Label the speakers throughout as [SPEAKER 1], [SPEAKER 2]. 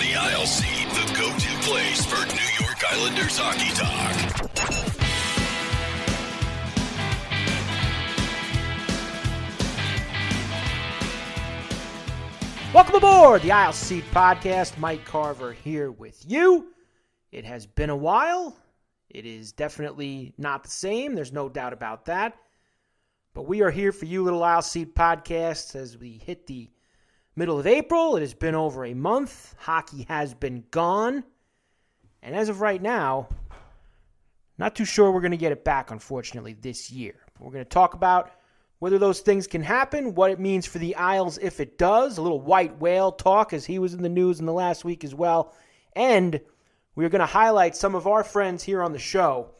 [SPEAKER 1] the aisle seat, the go-to place for New York Islanders hockey talk.
[SPEAKER 2] Welcome aboard the Aisle Seat Podcast. Mike Carver here with you. It has been a while. It is definitely not the same. There's no doubt about that. But we are here for you, little Aisle Seat Podcast, as we hit the middle of April. It has been over a month. Hockey has been gone. And as of right now, not too sure we're going to get it back, unfortunately, this year. We're going to talk about whether those things can happen, what it means for the Isles if it does, a little white whale talk as he was in the news in the last week as well. And we're going to highlight some of our friends here on the show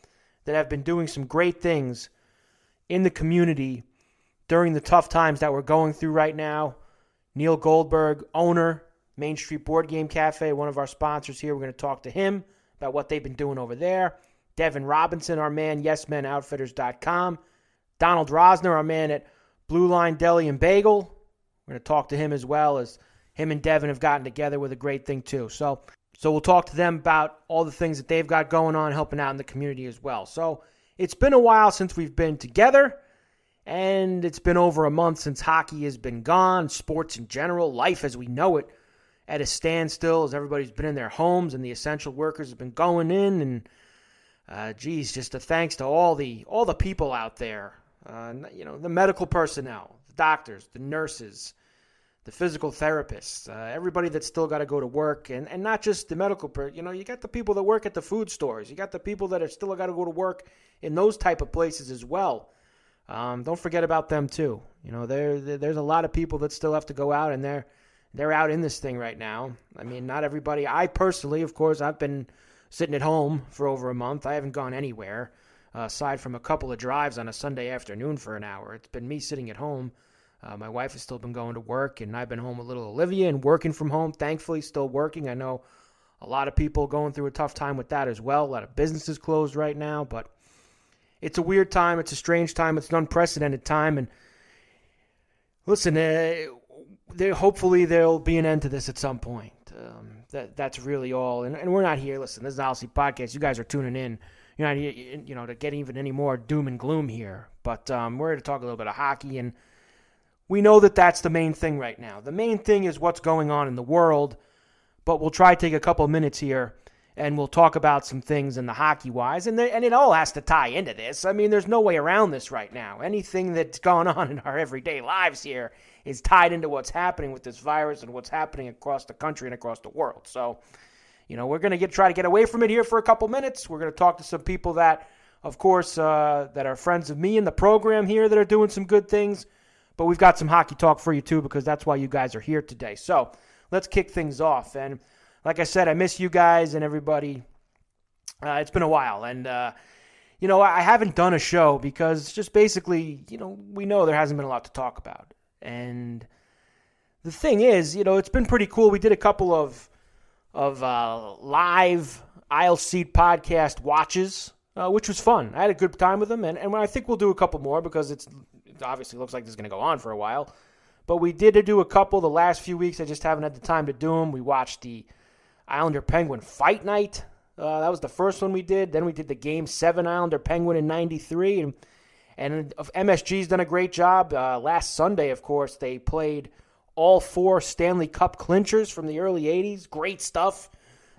[SPEAKER 2] that have been doing some great things in the community during the tough times that we're going through right now. Neil Goldberg, owner, Main Street Board Game Cafe, one of our sponsors here. We're going to talk to him about what they've been doing over there. Devin Robinson, our man, YesMenOutfitters.com. Donald Rosner, our man at Blue Line Deli and Bagel. We're going to talk to him as well as him and Devin have gotten together with a great thing too. So, so we'll talk to them about all the things that they've got going on, helping out in the community as well. So it's been a while since we've been together, and it's been over a month since hockey has been gone, sports in general, life as we know it at a standstill as everybody's been in their homes and the essential workers have been going in. And uh, geez, just a thanks to all the all the people out there uh, you know, the medical personnel, the doctors, the nurses, the physical therapists, uh, everybody that's still got to go to work, and, and not just the medical, per- you know, you got the people that work at the food stores, you got the people that are still got to go to work in those type of places as well. Um, don't forget about them too. You know, there there's a lot of people that still have to go out, and they're they're out in this thing right now. I mean, not everybody. I personally, of course, I've been sitting at home for over a month. I haven't gone anywhere uh, aside from a couple of drives on a Sunday afternoon for an hour. It's been me sitting at home. Uh, my wife has still been going to work, and I've been home with little Olivia and working from home. Thankfully, still working. I know a lot of people going through a tough time with that as well. A lot of businesses closed right now, but it's a weird time. It's a strange time. It's an unprecedented time. And listen, uh, there, hopefully there'll be an end to this at some point. Um, that that's really all. And, and we're not here. Listen, this is the Aisle Seat podcast. You guys are tuning in you know, you know, to get even any more doom and gloom here. But um, we're here to talk a little bit of hockey, and we know that that's the main thing right now. The main thing is what's going on in the world. But we'll try to take a couple minutes here, and we'll talk about some things in the hockey wise, and and it all has to tie into this. I mean, there's no way around this right now. Anything that's gone on in our everyday lives here is tied into what's happening with this virus and what's happening across the country and across the world. So you know, we're going to get try to get away from it here for a couple minutes. We're going to talk to some people that, of course, uh, that are friends of me in the program here that are doing some good things. But we've got some hockey talk for you too because that's why you guys are here today. So let's kick things off. And like I said, I miss you guys and everybody. Uh, it's been a while, and uh, you know I haven't done a show because just basically, you know, we know there hasn't been a lot to talk about. And the thing is, you know, it's been pretty cool. We did a couple of of uh, live aisle seat podcast watches, uh, which was fun. I had a good time with them, and, and I think we'll do a couple more because it's it obviously looks like this is going to go on for a while. But we did do a couple the last few weeks. I just haven't had the time to do them. We watched the Islander Penguin Fight Night. Uh, that was the first one we did. Then we did the Game Seven Islander Penguin in '93, and and MSG's done a great job. Uh, last Sunday, of course, they played all four Stanley Cup clinchers from the early 80s. Great stuff.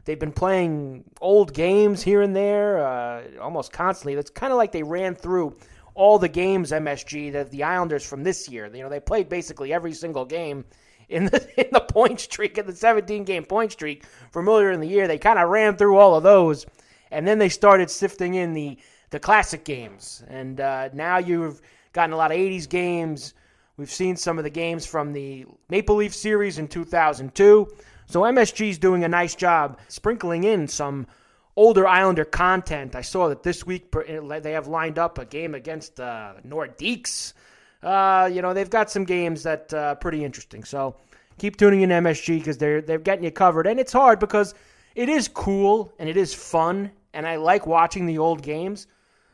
[SPEAKER 2] They've been playing old games here and there uh, almost constantly. It's kind of like they ran through all the games MSG that the Islanders from this year. You know, they played basically every single game in the in the point streak in the 17 game point streak from earlier in the year. They kind of ran through all of those, and then they started sifting in the the classic games. And uh, now you've gotten a lot of 80s games. We've seen some of the games from the Maple Leaf series in 2002. So MSG's doing a nice job sprinkling in some older Islander content. I saw that this week they have lined up a game against uh, Nordiques. Uh, you know, they've got some games that uh, pretty interesting. So keep tuning in MSG because they're they're getting you covered. And it's hard because it is cool and it is fun, and I like watching the old games,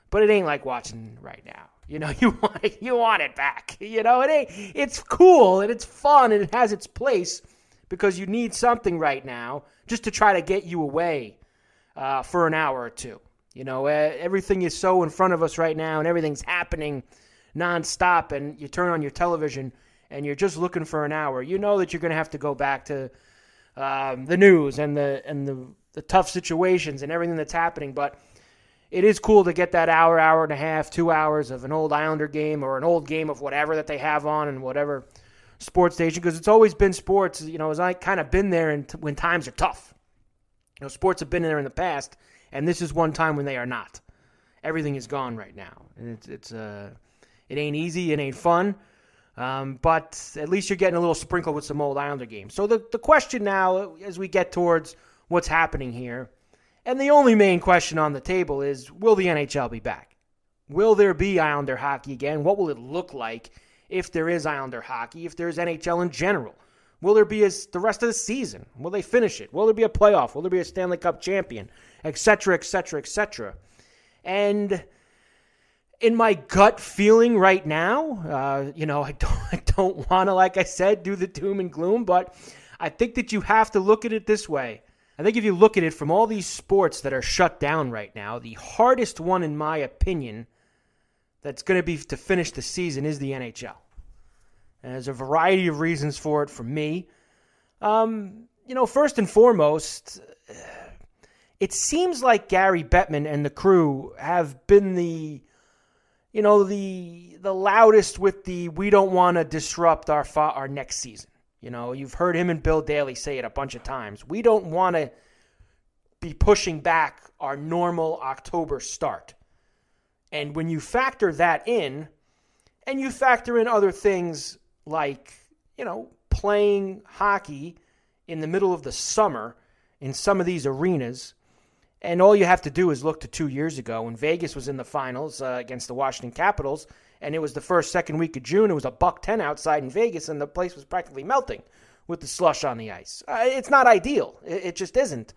[SPEAKER 2] but it ain't like watching right now. You know, you want it, you want it back. You know, it ain't, it's cool and it's fun and it has its place, because you need something right now just to try to get you away uh, for an hour or two. You know, everything is so in front of us right now, and everything's happening nonstop. And you turn on your television, and you're just looking for an hour. You know that you're going to have to go back to um, the news and the and the, the tough situations and everything that's happening. But it is cool to get that hour, hour and a half, two hours of an old Islander game or an old game of whatever that they have on and whatever sports station because it's always been sports. You know, as I kind of been there and when times are tough. You know, sports have been there in the past, and this is one time when they are not. Everything is gone right now, and it's it's uh, it ain't easy, it ain't fun. Um, but at least you're getting a little sprinkle with some old Islander games. So the, the question now, as we get towards what's happening here, and the only main question on the table is will the NHL be back? Will there be Islander hockey again? What will it look like if there is Islander hockey, if there's NHL in general? Will there be as the rest of the season? Will they finish it? Will there be a playoff? Will there be a Stanley Cup champion? Etc. Etc. Etc. And in my gut feeling right now, uh, you know, I don't, I don't want to, like I said, do the doom and gloom, but I think that you have to look at it this way. I think if you look at it from all these sports that are shut down right now, the hardest one, in my opinion, that's going to be to finish the season is the NHL. And there's a variety of reasons for it for me. Um, you know, first and foremost, it seems like Gary Bettman and the crew have been the you know the the loudest with the we don't want to disrupt our fa- our next season. You know, you've heard him and Bill Daly say it a bunch of times. We don't want to be pushing back our normal October start. And when you factor that in, and you factor in other things like, you know, playing hockey in the middle of the summer in some of these arenas and all you have to do is look to two years ago when Vegas was in the finals uh, against the Washington Capitals, and it was the first, second week of June. It was a buck 10 outside in Vegas, and the place was practically melting with the slush on the ice. Uh, it's not ideal. It, it, just isn't.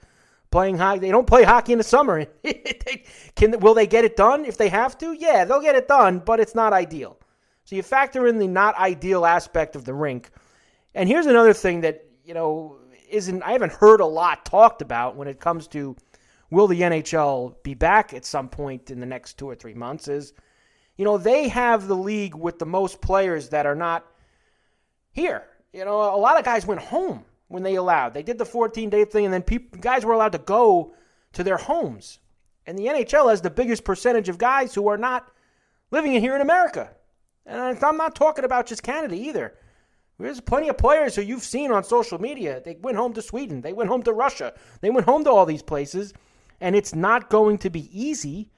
[SPEAKER 2] Playing hockey, they don't play hockey in the summer. Can, will they get it done if they have to? Yeah, they'll get it done, but it's not ideal. So you factor in the not ideal aspect of the rink. And here's another thing that, you know, isn't I haven't heard a lot talked about when it comes to will the NHL be back at some point in the next two or three months is, you know, they have the league with the most players that are not here. You know, a lot of guys went home when they allowed. They did the 14 day thing, and then people, guys were allowed to go to their homes. And the NHL has the biggest percentage of guys who are not living here in America. And I'm not talking about just Canada either. There's plenty of players who you've seen on social media. They went home to Sweden. They went home to Russia. They went home to all these places and it's not going to be easy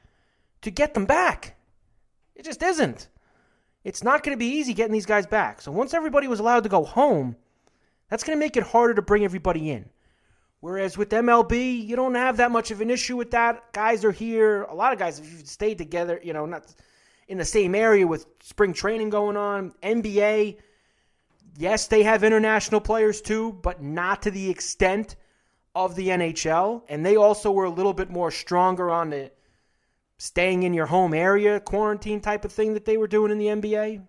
[SPEAKER 2] to get them back. It just isn't. It's not going to be easy getting these guys back. So once everybody was allowed to go home, that's going to make it harder to bring everybody in. Whereas with MLB, you don't have that much of an issue with that. Guys are here. A lot of guys, if you stayed together, you know, not in the same area with spring training going on. NBA, yes, they have international players too, but not to the extent of the NHL, and they also were a little bit more stronger on the staying in your home area quarantine type of thing that they were doing in the NBA.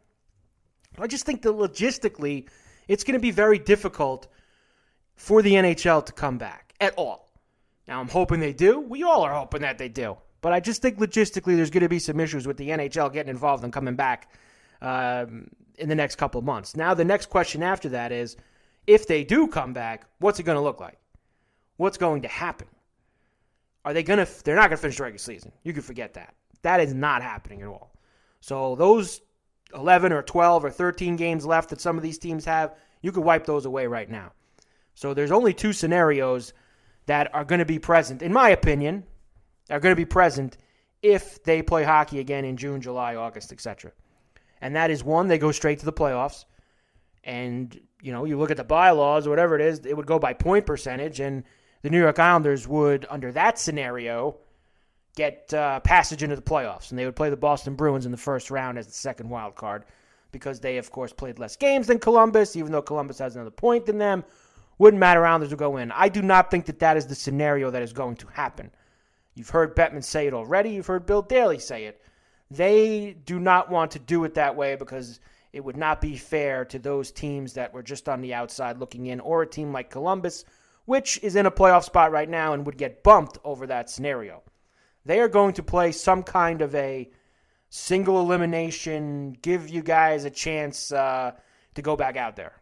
[SPEAKER 2] I just think that logistically, it's going to be very difficult for the NHL to come back at all. Now, I'm hoping they do. We all are hoping that they do. But I just think logistically, there's going to be some issues with the NHL getting involved and coming back um, in the next couple of months. Now, the next question after that is if they do come back, what's it going to look like? What's going to happen. Are they to? They're not to finish the regular season. You can forget that. That is not happening at all. So those 11 or 12 or 13 games left that some of these teams have, you could wipe those away right now. So there's only two scenarios that are going to be present, in my opinion, are going to be present if they play hockey again in June, July, August, etc. And that is one, they go straight to the playoffs. And, you know, you look at the bylaws or whatever it is, it would go by point percentage. And the New York Islanders would, under that scenario, get uh, passage into the playoffs, and they would play the Boston Bruins in the first round as the second wild card because they, of course, played less games than Columbus, even though Columbus has another point than them. Wouldn't matter. Islanders would go in. I do not think that that is the scenario that is going to happen. You've heard Bettman say it already. You've heard Bill Daly say it. They do not want to do it that way because it would not be fair to those teams that were just on the outside looking in, or a team like Columbus, which is in a playoff spot right now and would get bumped over that scenario. They are going to play some kind of a single elimination, give you guys a chance uh, to go back out there.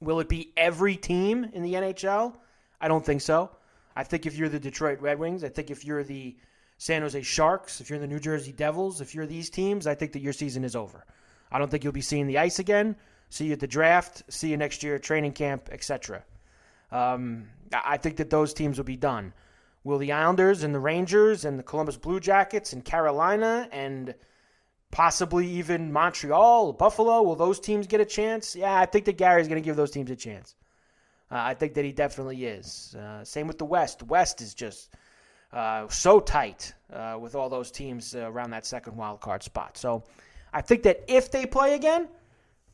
[SPEAKER 2] Will it be every team in the NHL? I don't think so. I think if you're the Detroit Red Wings, I think if you're the San Jose Sharks, if you're the New Jersey Devils, if you're these teams, I think that your season is over. I don't think you'll be seeing the ice again. See you at the draft. See you next year at training camp, etc. Um, I think that those teams will be done. Will the Islanders and the Rangers and the Columbus Blue Jackets and Carolina and possibly even Montreal, Buffalo, will those teams get a chance? Yeah, I think that Gary's going to give those teams a chance. Uh, I think that he definitely is. Uh, same with the West. The West is just uh, so tight uh, with all those teams around that second wild card spot. So I think that if they play again,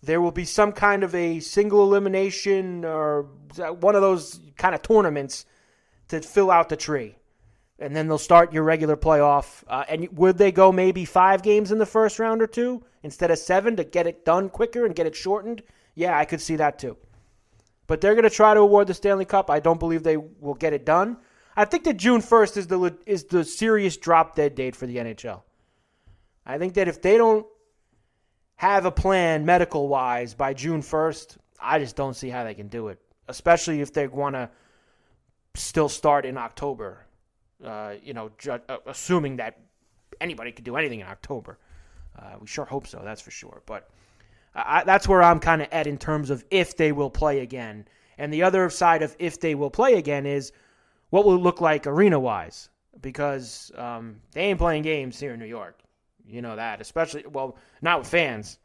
[SPEAKER 2] there will be some kind of a single elimination or one of those kind of tournaments to fill out the tree. And then they'll start your regular playoff. Uh, and would they go maybe five games in the first round or two instead of seven to get it done quicker and get it shortened? Yeah, I could see that too. But they're going to try to award the Stanley Cup. I don't believe they will get it done. I think that June 1st is the is the serious drop dead date for the NHL. I think that if they don't have a plan medical wise by June 1st, I just don't see how they can do it, especially if they want to still start in October. Uh, you know, ju- uh, assuming that anybody could do anything in October. Uh, we sure hope so, that's for sure. But I, that's where I'm kind of at in terms of if they will play again. And the other side of if they will play again is what will it look like arena wise? Because um, they ain't playing games here in New York. You know that, especially well, not with fans.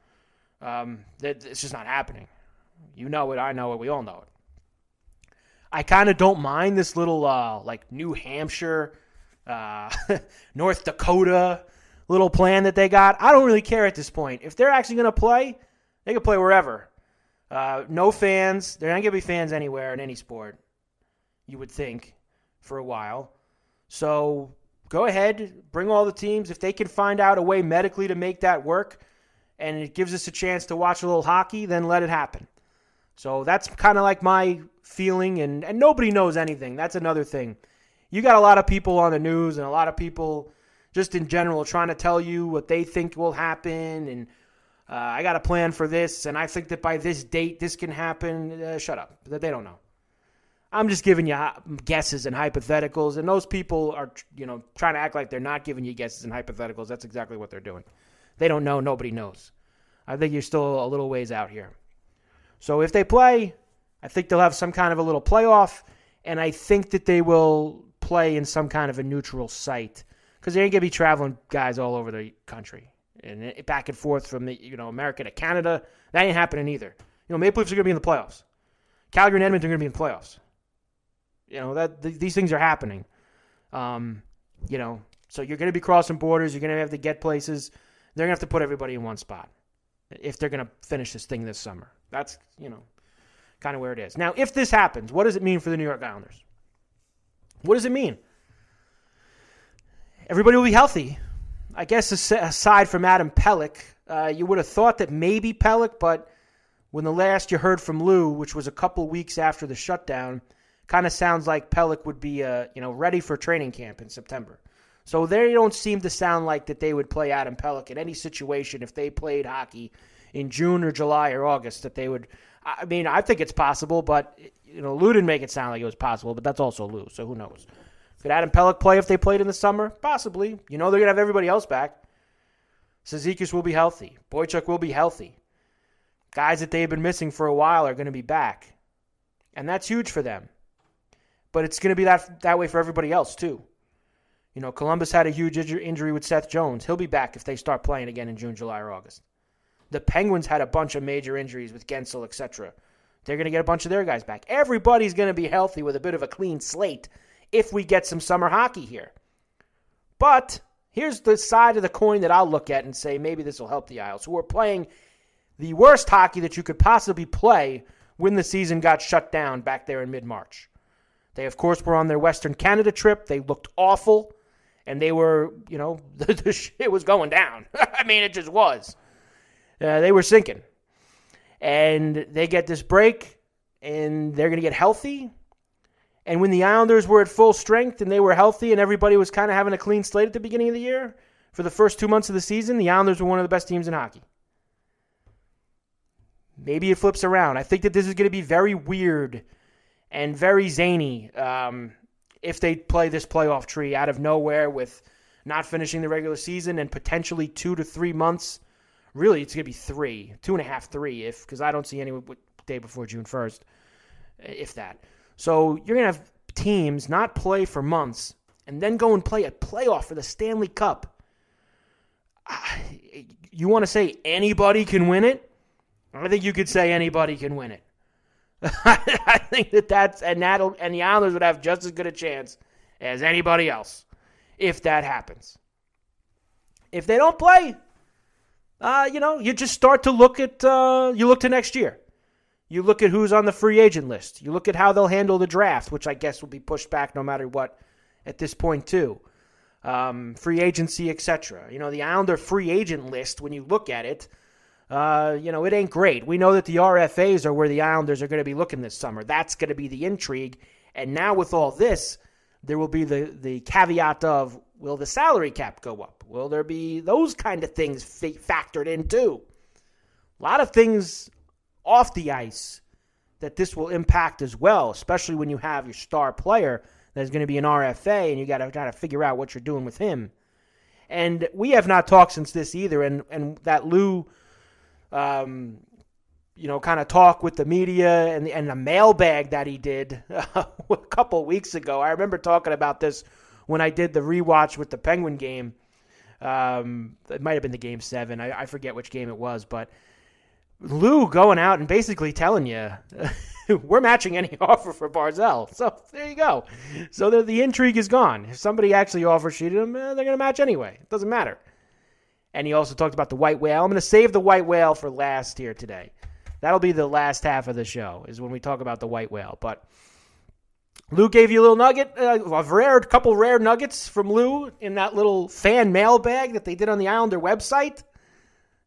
[SPEAKER 2] Um, it's just not happening. You know it. I know it. We all know it. I kind of don't mind this little uh, like New Hampshire, uh, North Dakota little plan that they got. I don't really care at this point. If they're actually going to play, they can play wherever. Uh, no fans. They're not going to be fans anywhere in any sport. You would think for a while. So go ahead, bring all the teams. If they can find out a way medically to make that work and it gives us a chance to watch a little hockey, then let it happen. So that's kind of like my feeling, and, and nobody knows anything. That's another thing. You got a lot of people on the news and a lot of people just in general trying to tell you what they think will happen, and uh, I got a plan for this, and I think that by this date this can happen. Uh, shut up. That they don't know. I'm just giving you uh, guesses and hypotheticals, and those people are, you know, trying to act like they're not giving you guesses and hypotheticals. That's exactly what they're doing. They don't know. Nobody knows. I think you're still a little ways out here. So if they play, I think they'll have some kind of a little playoff, and I think that they will play in some kind of a neutral site because they ain't gonna be traveling guys all over the country and back and forth from the you know America to Canada. That ain't happening either. You know, Maple Leafs are gonna be in the playoffs. Calgary and Edmonton are gonna be in the playoffs. You know that th- these things are happening. Um, you know, so you're going to be crossing borders. You're going to have to get places. They're going to have to put everybody in one spot if they're going to finish this thing this summer. That's you know, kind of where it is. Now, if this happens, what does it mean for the New York Islanders? What does it mean? Everybody will be healthy. I guess aside from Adam Pelech, uh, you would have thought that maybe Pelech, but when the last you heard from Lou, which was a couple weeks after the shutdown, kind of sounds like Pelech would be, uh, you know, ready for training camp in September. So they don't seem to sound like that they would play Adam Pelech in any situation if they played hockey in June or July or August. That they would. I mean, I think it's possible, but you know, Lou didn't make it sound like it was possible. But that's also Lou, so who knows? Could Adam Pelech play if they played in the summer? Possibly. You know, they're gonna have everybody else back. Cizikas will be healthy. Boychuk will be healthy. Guys that they've been missing for a while are going to be back, and that's huge for them but it's going to be that that way for everybody else too. You know, Columbus had a huge injury with Seth Jones. He'll be back if they start playing again in June, July, or August. The Penguins had a bunch of major injuries with Guentzel, etc. They're going to get a bunch of their guys back. Everybody's going to be healthy with a bit of a clean slate if we get some summer hockey here. But here's the side of the coin that I'll look at and say maybe this will help the Isles, who are playing the worst hockey that you could possibly play when the season got shut down back there in mid March. They, of course, were on their Western Canada trip. They looked awful, and they were, you know, the, the shit was going down. I mean, it just was. Uh, they were sinking. And they get this break, and they're going to get healthy. And when the Islanders were at full strength and they were healthy and everybody was kind of having a clean slate at the beginning of the year, for the first two months of the season, the Islanders were one of the best teams in hockey. Maybe it flips around. I think that this is going to be very weird and very zany um, if they play this playoff tree out of nowhere with not finishing the regular season and potentially two to three months. Really, it's going to be three, two and a half, three, if because I don't see any day before June first, if that. So you're going to have teams not play for months and then go and play a playoff for the Stanley Cup. You want to say anybody can win it? I think you could say anybody can win it. I think that that's and that'll and the Islanders would have just as good a chance as anybody else if that happens. If they don't play, uh, you know, you just start to look at uh, you look to next year. You look at who's on the free agent list. You look at how they'll handle the draft, which I guess will be pushed back no matter what at this point too. Um, free agency, etc. You know, the Islander free agent list. When you look at it, uh, you know, it ain't great. We know that the RFAs are where the Islanders are going to be looking this summer. That's going to be the intrigue. And now with all this, there will be the, the caveat of will the salary cap go up? Will there be those kind of things factored in too? A lot of things off the ice that this will impact as well, especially when you have your star player that's going to be an RFA and you got to try to figure out what you're doing with him. And we have not talked since this either. And, and that Lou um, you know, kind of talk with the media and and the mailbag that he did a couple weeks ago. I remember talking about this when I did the rewatch with the Penguin game. Um, it might have been the game seven. I, I forget which game it was, but Lou going out and basically telling you we're matching any offer for Barzal. So there you go. So the, the intrigue is gone. If somebody actually offers to him, eh, they're going to match anyway. It doesn't matter. And he also talked about the white whale. I'm going to save the white whale for last here today. That'll be the last half of the show, is when we talk about the white whale. But Lou gave you a little nugget, uh, a rare couple rare nuggets from Lou in that little fan mailbag that they did on the Islander website,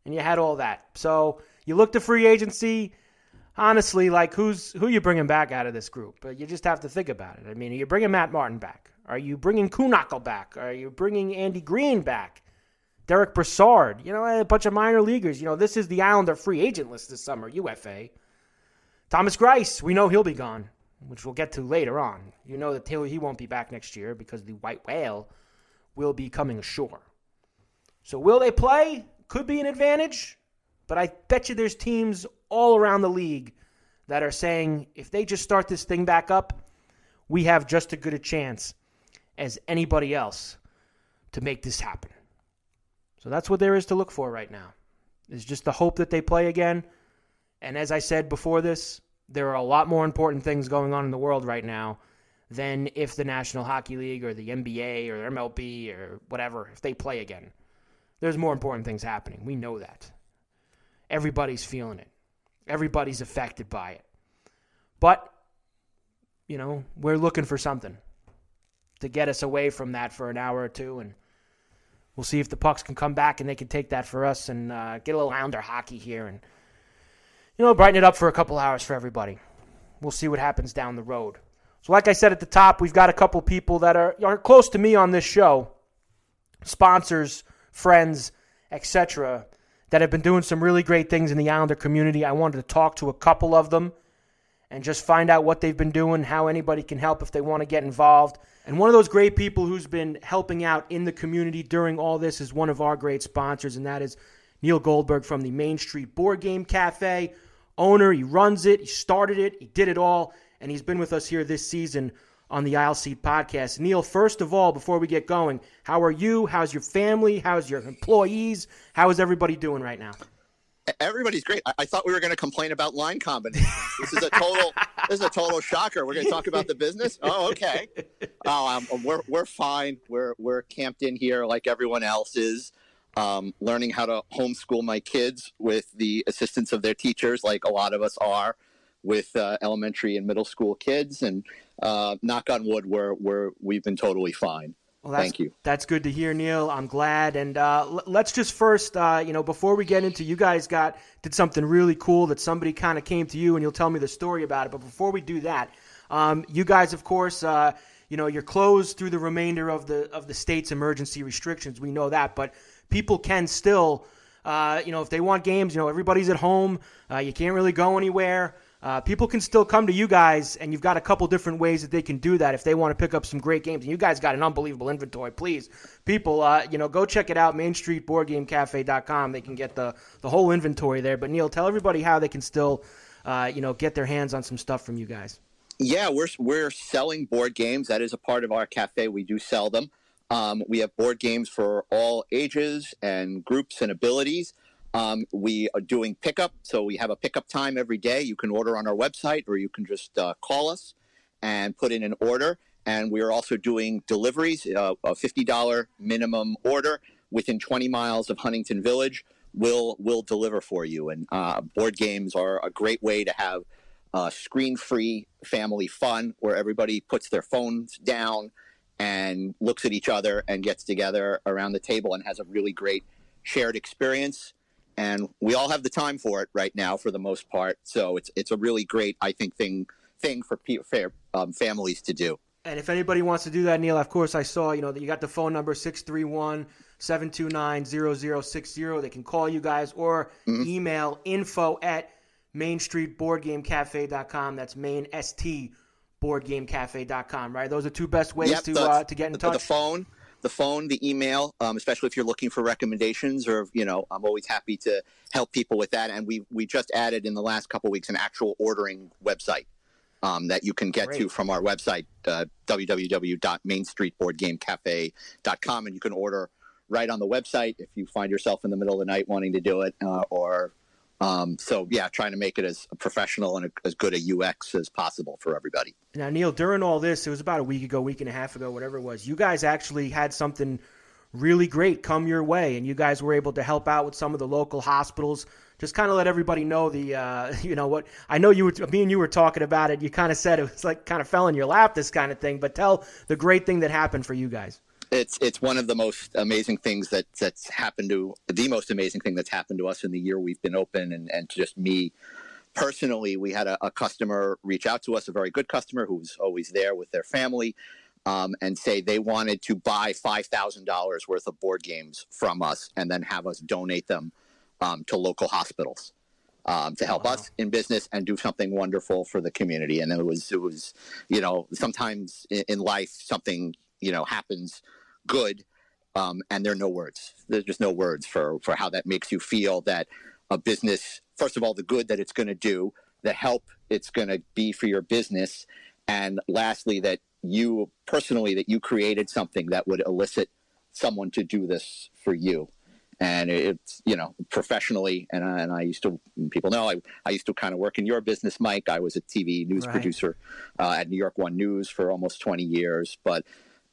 [SPEAKER 2] and you had all that. So you look to free agency. Honestly, like who's who you bringing back out of this group? But you just have to think about it. I mean, are you bringing Matt Martin back? Are you bringing Kuhnhackl back? Are you bringing Andy Greene back? Derek Brassard, you know, a bunch of minor leaguers. You know, this is the Islander free agent list this summer, UFA. Thomas Greiss, we know he'll be gone, which we'll get to later on. You know that Taylor he won't be back next year because the white whale will be coming ashore. So will they play? Could be an advantage, but I bet you there's teams all around the league that are saying if they just start this thing back up, we have just as good a chance as anybody else to make this happen. So that's what there is to look for right now. Is just the hope that they play again. And as I said before this, there are a lot more important things going on in the world right now than if the National Hockey League or the NBA or MLB or whatever, if they play again. There's more important things happening. We know that. Everybody's feeling it. Everybody's affected by it. But, you know, we're looking for something to get us away from that for an hour or two and We'll see if the pucks can come back and they can take that for us and uh, get a little Islander hockey here and, you know, brighten it up for a couple hours for everybody. We'll see what happens down the road. So, like I said at the top, we've got a couple people that are, are close to me on this show, sponsors, friends, etc., that have been doing some really great things in the Islander community. I wanted to talk to a couple of them and just find out what they've been doing, how anybody can help if they want to get involved. And one of those great people who's been helping out in the community during all this is one of our great sponsors, and that is Neil Goldberg from the Main Street Board Game Cafe. Owner, he runs it, he started it, he did it all, and he's been with us here this season on the Aisle Seat podcast. Neil, first of all, before we get going, how are you? How's your family? How's your employees? How is everybody doing right now?
[SPEAKER 3] Everybody's great. I, I thought we were going to complain about line combinations. This is a total. this is a total shocker. We're going to talk about the business. Oh, okay. Oh, um, we're we're fine. We're we're camped in here like everyone else is. Um, learning how to homeschool my kids with the assistance of their teachers, like a lot of us are, with uh, elementary and middle school kids. And uh, knock on wood, we're we're we've been totally fine.
[SPEAKER 2] Well, that's,
[SPEAKER 3] Thank you.
[SPEAKER 2] That's good to hear, Neil. I'm glad. And uh, l- let's just first, uh, you know, before we get into, you guys got did something really cool that somebody kind of came to you, and you'll tell me the story about it. But before we do that, um, you guys, of course, uh, you know, you're closed through the remainder of the of the state's emergency restrictions. We know that, but people can still, uh, you know, if they want games, you know, everybody's at home. Uh, you can't really go anywhere. Uh, people can still come to you guys, and you've got a couple different ways that they can do that if they want to pick up some great games. And you guys got an unbelievable inventory. Please, people, uh, you know, go check it out. MainStreetBoardGameCafe.com. They can get the the whole inventory there. But Neil, tell everybody how they can still, uh, you know, get their hands on some stuff from you guys.
[SPEAKER 3] Yeah, we're we're selling board games. That is a part of our cafe. We do sell them. Um, we have board games for all ages and groups and abilities. Um, we are doing pickup, so we have a pickup time every day. You can order on our website, or you can just uh, call us and put in an order. And we are also doing deliveries, uh, a fifty dollar minimum order within twenty miles of Huntington Village. Will will deliver for you. And uh, board games are a great way to have uh, screen-free family fun, where everybody puts their phones down and looks at each other and gets together around the table and has a really great shared experience and we all have the time for it right now for the most part. So it's it's a really great, I think, thing thing for pe- for um, families to do.
[SPEAKER 2] And if anybody wants to do that, Neil, of course, I saw you know that you got the phone number 631 729 0060. They can call you guys or
[SPEAKER 3] Mhm.
[SPEAKER 2] email info at mainstreetboardgamecafe.com. That's main st boardgamecafe.com, right? Those are two best ways
[SPEAKER 3] Yep,
[SPEAKER 2] to uh, to get in touch.
[SPEAKER 3] the phone, the phone, the email, um, especially if you're looking for recommendations or you know, I'm always happy to help people with that. And we we just added in the last couple weeks an actual ordering website. Um, that you can get to from our website, uh, www.mainstreetboardgamecafe.com, and you can order right on the website if you find yourself in the middle of the night wanting to do it, uh, or um, so yeah, trying to make it as professional and as good a UX as possible for everybody.
[SPEAKER 2] Now, Neil, during all this, it was about a week ago, week and a half ago, whatever it was. You guys actually had something really great come your way, and you guys were able to help out with some of the local hospitals. Just kind of let everybody know the, uh, you know what? I know you were, me and you were talking about it. You kind of said it was like kind of fell in your lap, this kind of thing. But tell the great thing that happened for you guys.
[SPEAKER 3] It's it's one of the most amazing things that that's happened to the most amazing thing that's happened to us in the year we've been open and and just me personally we had a, a customer reach out to us a very good customer who was always there with their family um, and say they wanted to buy five thousand dollars worth of board games from us and then have us donate them um, to local hospitals um, to help
[SPEAKER 2] Wow.
[SPEAKER 3] us in business and do something wonderful for the community. And it was, it was, you know, sometimes in, in life something you know happens good, um, and there are no words. There's just no words for for how that makes you feel. That a business, first of all, the good that it's going to do, the help it's going to be for your business, and lastly, that you personally that you created something that would elicit someone to do this for you and it's you know professionally and I, and I used to people know I, I used to kind of work in your business mike i was a tv news
[SPEAKER 2] Right.
[SPEAKER 3] producer uh, at new york one news for almost 20 years but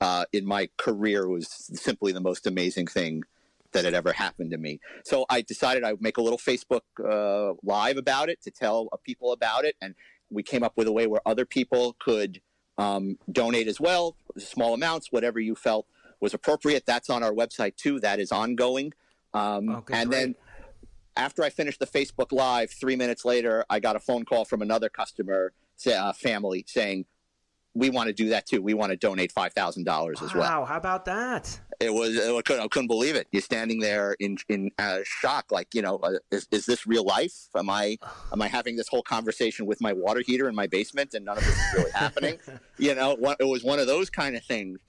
[SPEAKER 3] uh, in my career was simply the most amazing thing that had ever happened to me. So i decided i would make a little facebook uh, live about it to tell uh, people about it. And we came up with a way where other people could um, donate as well small amounts whatever you felt was appropriate. That's on our website too. That is ongoing. Um,
[SPEAKER 2] Okay,
[SPEAKER 3] and
[SPEAKER 2] great.
[SPEAKER 3] then after I finished the Facebook Live, three minutes later, I got a phone call from another customer, say, uh, family, saying, "We want to do that too. We want to donate five thousand dollars as well."
[SPEAKER 2] Wow, how about that?
[SPEAKER 3] It was I couldn't, I couldn't believe it. You're standing there in in uh, shock, like you know, uh, is, is this real life? Am I am I having this whole conversation with my water heater in my basement, and none of this is really happening? you know, it was one of those kind of things.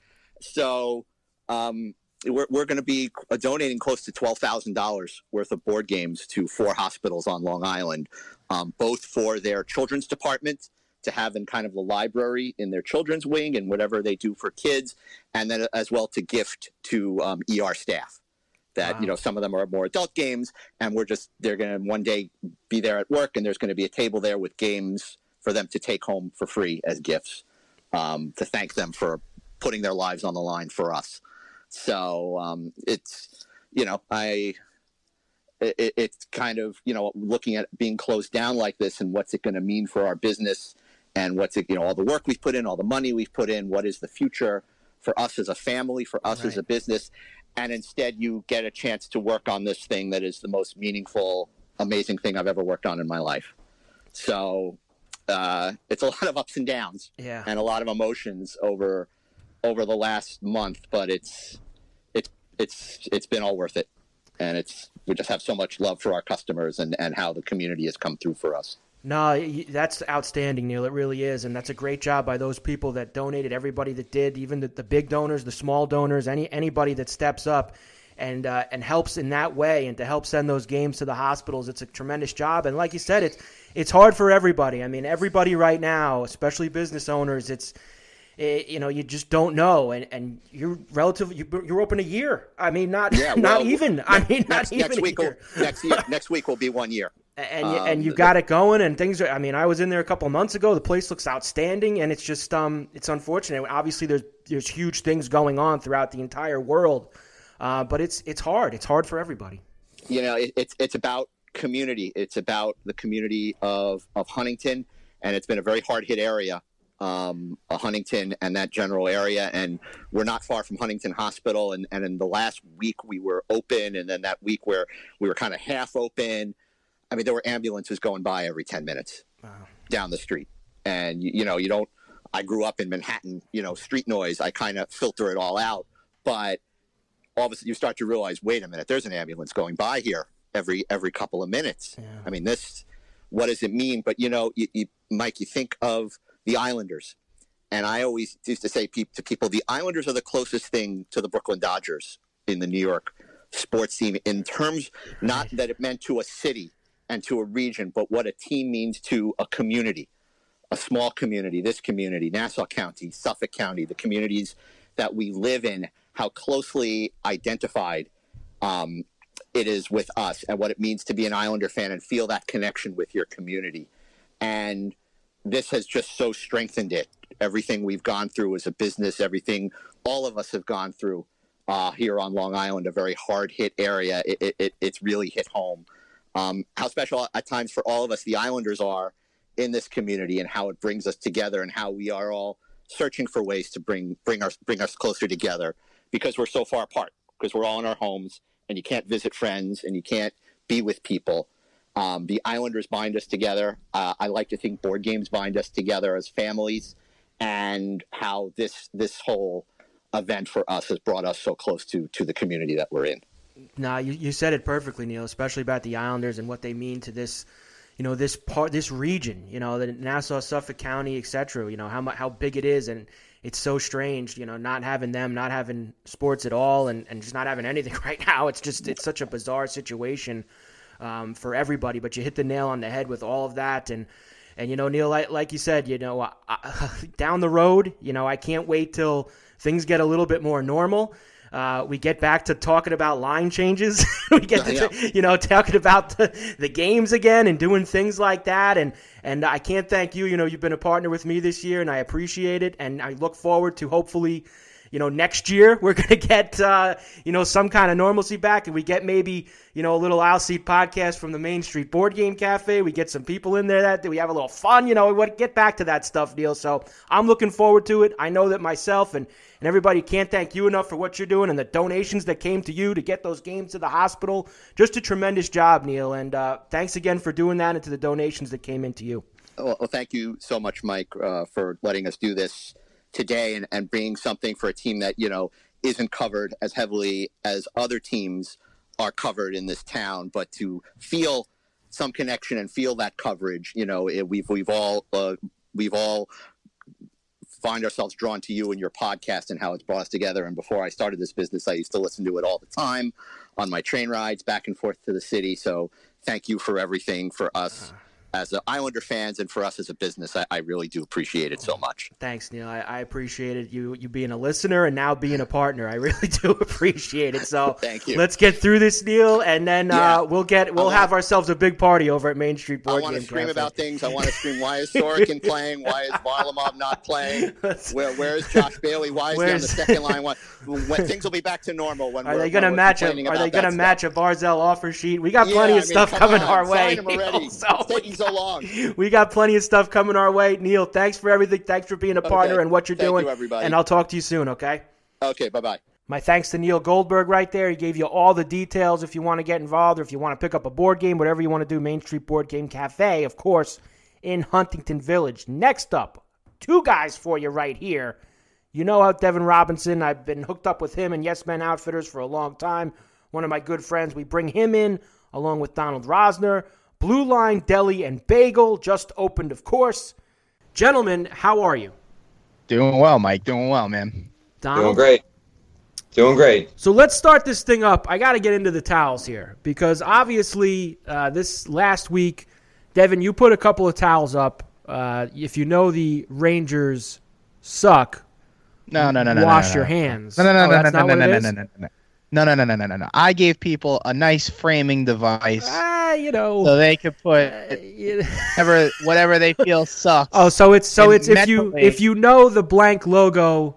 [SPEAKER 3] So um, we're, we're going to be donating close to twelve thousand dollars worth of board games to four hospitals on Long Island, um, both for their children's department to have in kind of the library in their children's wing and whatever they do for kids, and then as well to gift to um, ER staff. That
[SPEAKER 2] Wow.
[SPEAKER 3] you know some of them are more adult games, and we're just they're going to one day be there at work, and there's going to be a table there with games for them to take home for free as gifts um, to thank them for putting their lives on the line for us. So um, it's you know I it, it's kind of you know looking at being closed down like this and what's it going to mean for our business and what's it you know all the work we've put in, all the money we've put in, what is the future for us as a family, for us as a business, and instead you get a chance to work on this thing that is the most meaningful, amazing thing I've ever worked on in my life. So uh, it's a lot of ups and downs
[SPEAKER 2] Yeah.
[SPEAKER 3] and a lot of emotions over over the last month, but it's it's it's it's been all worth it, and it's we just have so much love for our customers and and how the community has come through for us.
[SPEAKER 2] No, that's outstanding, Neil. It really is, and that's a great job by those people that donated. Everybody that did, even the, the big donors, the small donors, any anybody that steps up and uh, and helps in that way, and to help send those games to the hospitals. It's a tremendous job, and like you said, it's it's hard for everybody. I mean, everybody right now, especially business owners, it's it, you know you just don't know, and and you're relatively you- you're open a year. I mean, not
[SPEAKER 3] Yeah,
[SPEAKER 2] not
[SPEAKER 3] well,
[SPEAKER 2] even. I mean, not
[SPEAKER 3] next,
[SPEAKER 2] even
[SPEAKER 3] next week will, next year next week will be one year.
[SPEAKER 2] And you,
[SPEAKER 3] Um,
[SPEAKER 2] and you got it going and things are i mean i was in there a couple of months ago the place looks outstanding and it's just um it's unfortunate obviously there's there's huge things going on throughout the entire world uh, but it's it's hard it's hard for everybody
[SPEAKER 3] you know, it, it's it's about community. It's about the community of of Huntington, and it's been a very hard hit area, um, uh, Huntington and that general area. And we're not far from Huntington Hospital. And and in the last week we were open, and then that week where we were kind of half open. I mean, there were ambulances going by every ten minutes down the street, and you, you know, you don't. I grew up in Manhattan. You know, street noise. I kind of filter it all out, but all of a sudden you start to realize, wait a minute, there's an ambulance going by here every every couple of minutes. I mean, this, what does it mean? But you know, you, you, Mike, you think of the Islanders, and I always used to say peop to people, the Islanders are the closest thing to the Brooklyn Dodgers in the New York sports scene in terms, not that it meant to a city and to a region, but what a team means to a community a small community, this community, Nassau County, Suffolk County, the communities that we live in, how closely identified um, it is with us and what it means to be an Islander fan and feel that connection with your community. And this has just so strengthened it. Everything we've gone through as a business, everything all of us have gone through uh, here on Long Island, a very hard hit area, it, it, it, it's really hit home. Um, how special at times for all of us the Islanders are in this community and how it brings us together and how we are all searching for ways to bring bring us bring us closer together because we're so far apart because we're all in our homes and you can't visit friends and you can't be with people. Um, the islanders bind us together. Uh, i like to think board games bind us together as families and how this this whole event for us has brought us so close to to the community that we're in
[SPEAKER 2] Nah, you, you said it perfectly, Neil. Especially about the Islanders and what they mean to this, you know, this part, this region. You know, the Nassau, Suffolk County, etc. You know how how big it is, and it's so strange. You know, not having them, not having sports at all, and, and just not having anything right now. It's just it's such a bizarre situation um, for everybody. But you hit the nail on the head with all of that, and and you know, Neil, like, like you said, you know, I, down the road, you know, I can't wait till things get a little bit more normal. Uh, we get back to talking about line changes. we get to,
[SPEAKER 3] Yeah.
[SPEAKER 2] you know, talking about the, the games again and doing things like that. And and I can't thank you. You know, you've been a partner with me this year, and I appreciate it. And I look forward to hopefully, you know, next year we're gonna get uh, you know some kind of normalcy back, and we get maybe you know a little Aisle Seat podcast from the Main Street Board Game Cafe. We get some people in there that we have a little fun. You know, we to get back to that stuff, Neil. So I'm looking forward to it. I know that myself and and everybody can't thank you enough for what you're doing and the donations that came to you to get those games to the hospital. Just a tremendous job, Neil. And uh, thanks again for doing that and to the donations that came into you.
[SPEAKER 3] Well, thank you so much, Mike, uh, for letting us do this today and, and bringing something for a team that you know isn't covered as heavily as other teams are covered in this town, but to feel some connection and feel that coverage. You know, it, we've we've all uh, we've all find ourselves drawn to you and your podcast and how it's brought us together. And before I started this business, I used to listen to it all the time on my train rides back and forth to the city. So thank you for everything for us as Islander fans and for us as a business. I, I really do appreciate it so much.
[SPEAKER 2] Thanks, Neil. I, I appreciated you you being a listener and now being a partner. I really do appreciate it. So
[SPEAKER 3] Thank you.
[SPEAKER 2] Let's get through this, Neil, and then
[SPEAKER 3] Yeah.
[SPEAKER 2] uh, we'll get we'll have ourselves a big party over at Main Street Board.
[SPEAKER 3] I want to scream
[SPEAKER 2] Cafe.
[SPEAKER 3] about things. I want to scream, why is Sorokin playing? Why is Varlamov not playing? Where Where is Josh Bailey? Why is he on the second line? When, when things will be back to normal. When
[SPEAKER 2] Are they going to match a Are they going to match a Barzal offer sheet? We got
[SPEAKER 3] Yeah,
[SPEAKER 2] plenty
[SPEAKER 3] I
[SPEAKER 2] of
[SPEAKER 3] mean,
[SPEAKER 2] stuff coming
[SPEAKER 3] on,
[SPEAKER 2] our way.
[SPEAKER 3] Him already.
[SPEAKER 2] So
[SPEAKER 3] it's taking so long.
[SPEAKER 2] we got plenty of stuff coming our way. Neil, thanks for everything. Thanks for being a partner
[SPEAKER 3] Okay.
[SPEAKER 2] and what you're
[SPEAKER 3] Thank
[SPEAKER 2] doing.
[SPEAKER 3] you, everybody.
[SPEAKER 2] And I'll talk to you soon. Okay.
[SPEAKER 3] Okay, bye bye.
[SPEAKER 2] My thanks to Neil Goldberg right there. He gave you all the details if you want to get involved or if you want to pick up a board game, whatever you want to do. Main Street Board Game Cafe, of course, in Huntington Village. Next up, two guys for you right here. You know how Devin Robinson, I've been hooked up with him and Yes Men Outfitters for a long time. One of my good friends. We bring him in along with Donald Rosner. Blue Line Deli and Bagel just opened, of course. Gentlemen, how are you?
[SPEAKER 4] Doing well, Mike. Doing well, man.
[SPEAKER 2] Donald?
[SPEAKER 5] Doing great. Doing great.
[SPEAKER 2] So let's start this thing up. I got to get into the towels here because obviously uh, this last week, Devin, you put a couple of towels up. Uh, if you know the Rangers suck,
[SPEAKER 4] No, no, no, no.
[SPEAKER 2] wash
[SPEAKER 4] no, no,
[SPEAKER 2] your hands.
[SPEAKER 4] No, no, no,
[SPEAKER 2] Oh,
[SPEAKER 4] no,
[SPEAKER 2] that's
[SPEAKER 4] no,
[SPEAKER 2] not
[SPEAKER 4] no,
[SPEAKER 2] what
[SPEAKER 4] no,
[SPEAKER 2] it
[SPEAKER 4] no,
[SPEAKER 2] is?
[SPEAKER 4] no, no, no. No, no, no, no, no, no, no. I gave people a nice framing device
[SPEAKER 2] Ah, you know.
[SPEAKER 4] so they could put
[SPEAKER 2] uh, you-
[SPEAKER 4] whatever whatever they feel sucks.
[SPEAKER 2] oh, so it's so it's if you if you know the blank logo,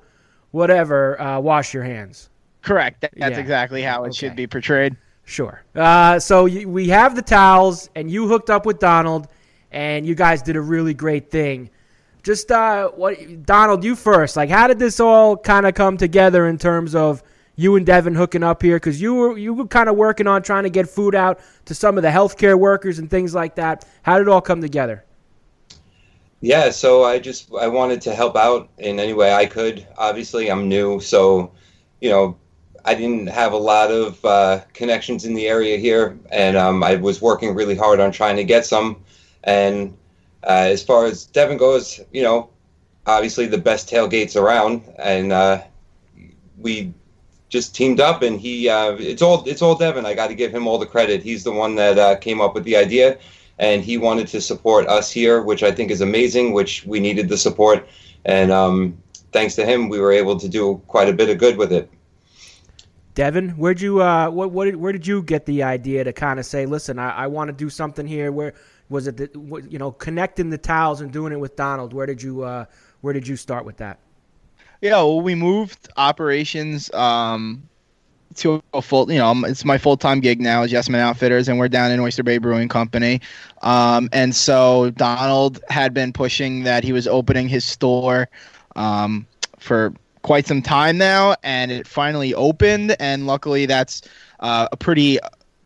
[SPEAKER 2] whatever, uh, wash your hands.
[SPEAKER 4] Correct. That, that's
[SPEAKER 2] Yeah.
[SPEAKER 4] exactly how it
[SPEAKER 2] Okay.
[SPEAKER 4] should be portrayed.
[SPEAKER 2] Sure. Uh, so you, we have the towels, and you hooked up with Donald, and you guys did a really great thing. Just uh, what, Donald, you first. Like, how did this all kind of come together in terms of you and Devin hooking up here? Because you were you were kind of working on trying to get food out to some of the healthcare workers and things like that. How did it all come together?
[SPEAKER 5] Yeah, so I just I wanted to help out in any way I could. Obviously, I'm new, so you know I didn't have a lot of uh, connections in the area here, and um, I was working really hard on trying to get some. And uh, as far as Devin goes, you know, obviously the best tailgates around, and uh, we just teamed up, and he uh, it's all it's all Devin. I got to give him all the credit. He's the one that uh, came up with the idea and he wanted to support us here, which I think is amazing. Which we needed the support, and um, thanks to him, we were able to do quite a bit of good with it.
[SPEAKER 2] Devin, where'd you uh, what, what did, where did you get the idea to kind of say, listen, I, I want to do something here? Where was it? What- you know, connecting the towels and doing it with Donald. Where did you uh, where did you start with that?
[SPEAKER 4] Yeah, well, we moved operations um, to a full. You know, it's my full time gig now as Yes Men Outfitters, and we're down in Oyster Bay Brewing Company. Um, and so Donald had been pushing that he was opening his store um, for quite some time now, and it finally opened. And luckily, that's uh, a pretty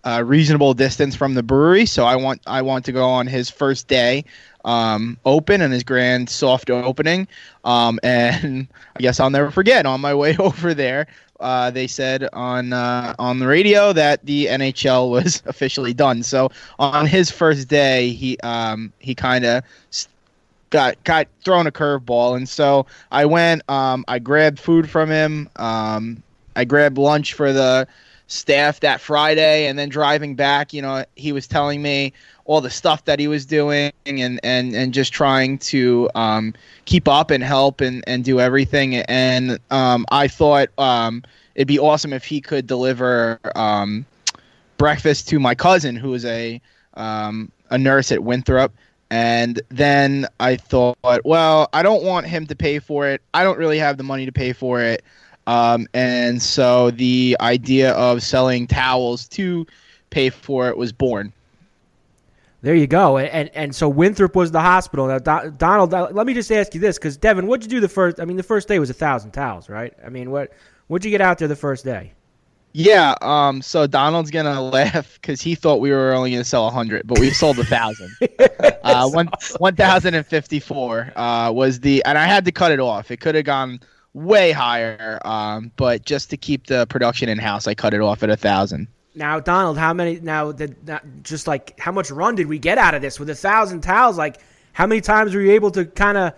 [SPEAKER 4] uh, reasonable distance from the brewery. So I want I want to go on his first day um, open and his grand soft opening. Um, and I guess I'll never forget. On my way over there, uh, they said on uh, on the radio that the NHL was officially done. So on his first day, he um, he kind of got got thrown a curveball, and so I went. Um, I grabbed food from him. Um, I grabbed lunch for the staff that Friday, and then driving back, you know, he was telling me all the stuff that he was doing, and and and just trying to um, keep up and help and and do everything. And um, I thought um, it'd be awesome if he could deliver um, breakfast to my cousin, who is a um, a nurse at Winthrop. And then I thought, well, I don't want him to pay for it. I don't really have the money to pay for it. Um, and so the idea of selling towels to pay for it was born.
[SPEAKER 2] There you go. And and, and so Winthrop was the hospital. Now, Don, Donald, uh, let me just ask you this, because Devin, what'd you do the first? I mean, the first day was a thousand towels, right? I mean, what what'd you get out there the first day?
[SPEAKER 4] Yeah. Um. So Donald's gonna laugh because he thought we were only gonna sell hundred, but we sold a thousand. uh, one one thousand and fifty four. Uh, was the and I had to cut it off. It could have gone way higher. Um. But just to keep the production in house, I cut it off at a thousand.
[SPEAKER 2] Now, Donald, how many? Now, the, not, just like how much run did we get out of this with a thousand towels? Like, how many times were you able to kind of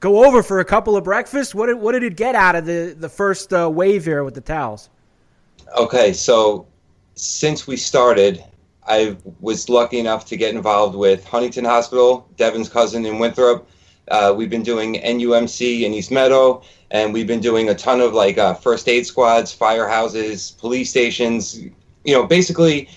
[SPEAKER 2] go over for a couple of breakfasts? What did what did it get out of the the first uh, wave here with the towels?
[SPEAKER 5] Okay, so since we started, I was lucky enough to get involved with Huntington Hospital, Devin's cousin in Winthrop. Uh, we've been doing NUMC in East Meadow, and we've been doing a ton of like uh, first aid squads, firehouses, police stations. You know, basically,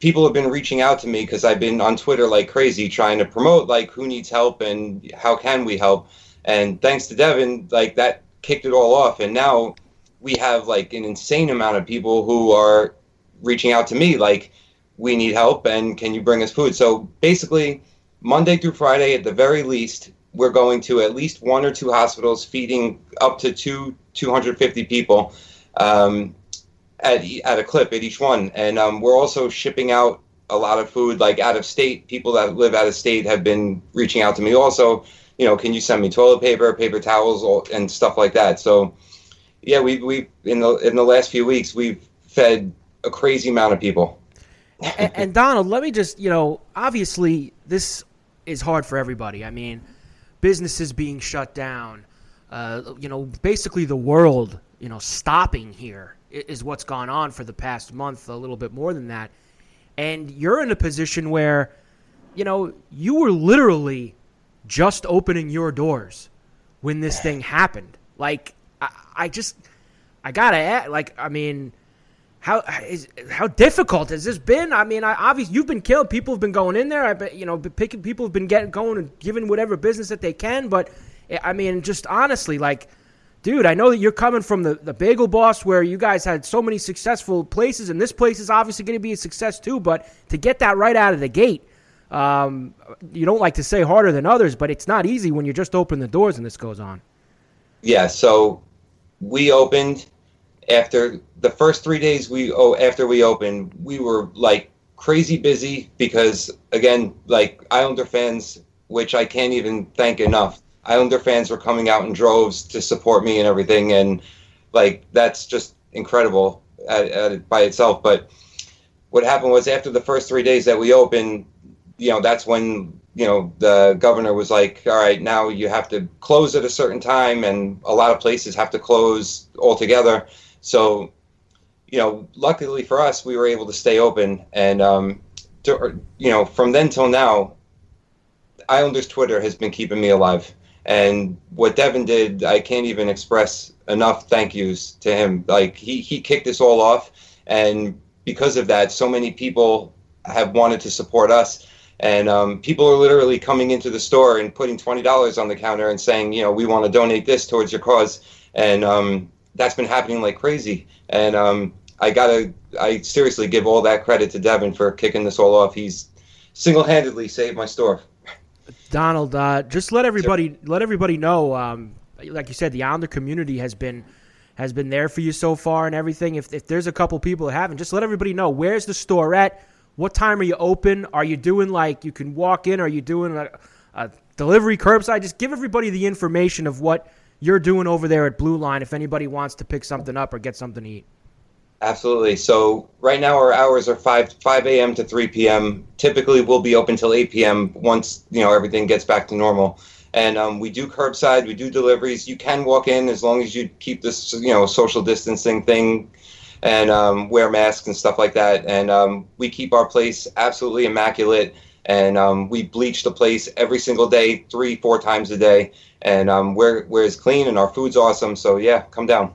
[SPEAKER 5] people have been reaching out to me because I've been on Twitter like crazy trying to promote like who needs help and how can we help. And thanks to Devin, like that kicked it all off. And now we have like an insane amount of people who are reaching out to me like we need help and can you bring us food so basically monday through friday at the very least we're going to at least one or two hospitals feeding up to two 250 people um, at at a clip at each one, and um, we're also shipping out a lot of food like out of state. People that live out of state have been reaching out to me also. You know, can you send me toilet paper, paper towels, and stuff like that? So, yeah, we we in the in the last few weeks we've fed a crazy amount of people.
[SPEAKER 2] and, and Donald, let me just, you know, obviously this is hard for everybody. I mean, businesses being shut down, uh, you know, basically the world, you know, stopping here is what's gone on for the past month, a little bit more than that. And you're in a position where, you know, you were literally just opening your doors when this thing happened. Like, I, I just, I gotta, add, like, I mean, how is how difficult has this been? I mean, I obviously you've been killed. People have been going in there. I bet you know, picking people have been getting going and giving whatever business that they can. But I mean, just honestly, like, dude, I know that you're coming from the the Bagel Boss, where you guys had so many successful places, and this place is obviously going to be a success too. But to get that right out of the gate, um, you don't like to say harder than others, but it's not easy when you just open the doors and this goes on.
[SPEAKER 5] Yeah, so we opened after the first three days we oh after we opened we were like crazy busy because again like islander fans which i can't even thank enough islander fans were coming out in droves to support me and everything and like that's just incredible at, at, by itself. But what happened was after the first three days that we opened you know that's when you know the governor was like all right now you have to close at a certain time and a lot of places have to close altogether. So you know luckily for us we were able to stay open and um, to, you know from then till now islanders twitter has been keeping me alive and what devin did i can't even express enough thank yous to him like he, he kicked this all off and because of that so many people have wanted to support us and um, people are literally coming into the store and putting twenty dollars on the counter and saying, you know, we want to donate this towards your cause, and um, that's been happening like crazy. And um, I gotta, I seriously give all that credit to Devin for kicking this all off. He's single-handedly saved my store.
[SPEAKER 2] Donald, uh, just let everybody let everybody know. Um, like you said, the Islander community has been has been there for you so far and everything. If if there's a couple people that haven't, just let everybody know where's the store at. What time are you open? Are you doing like you can walk in? Are you doing a, a delivery curbside? Just give everybody the information of what you're doing over there at Blue Line if anybody wants to pick something up or get something to eat.
[SPEAKER 5] Absolutely. So right now our hours are five five a.m. to three p.m. Typically, we'll be open till eight p.m. once you know everything gets back to normal. And um, we do curbside, we do deliveries. You can walk in as long as you keep this you know social distancing thing and um, wear masks and stuff like that. And um, we keep our place absolutely immaculate. And um, we bleach the place every single day, three, four times a day. And um, we're, we're as clean and our food's awesome. So, yeah, come down.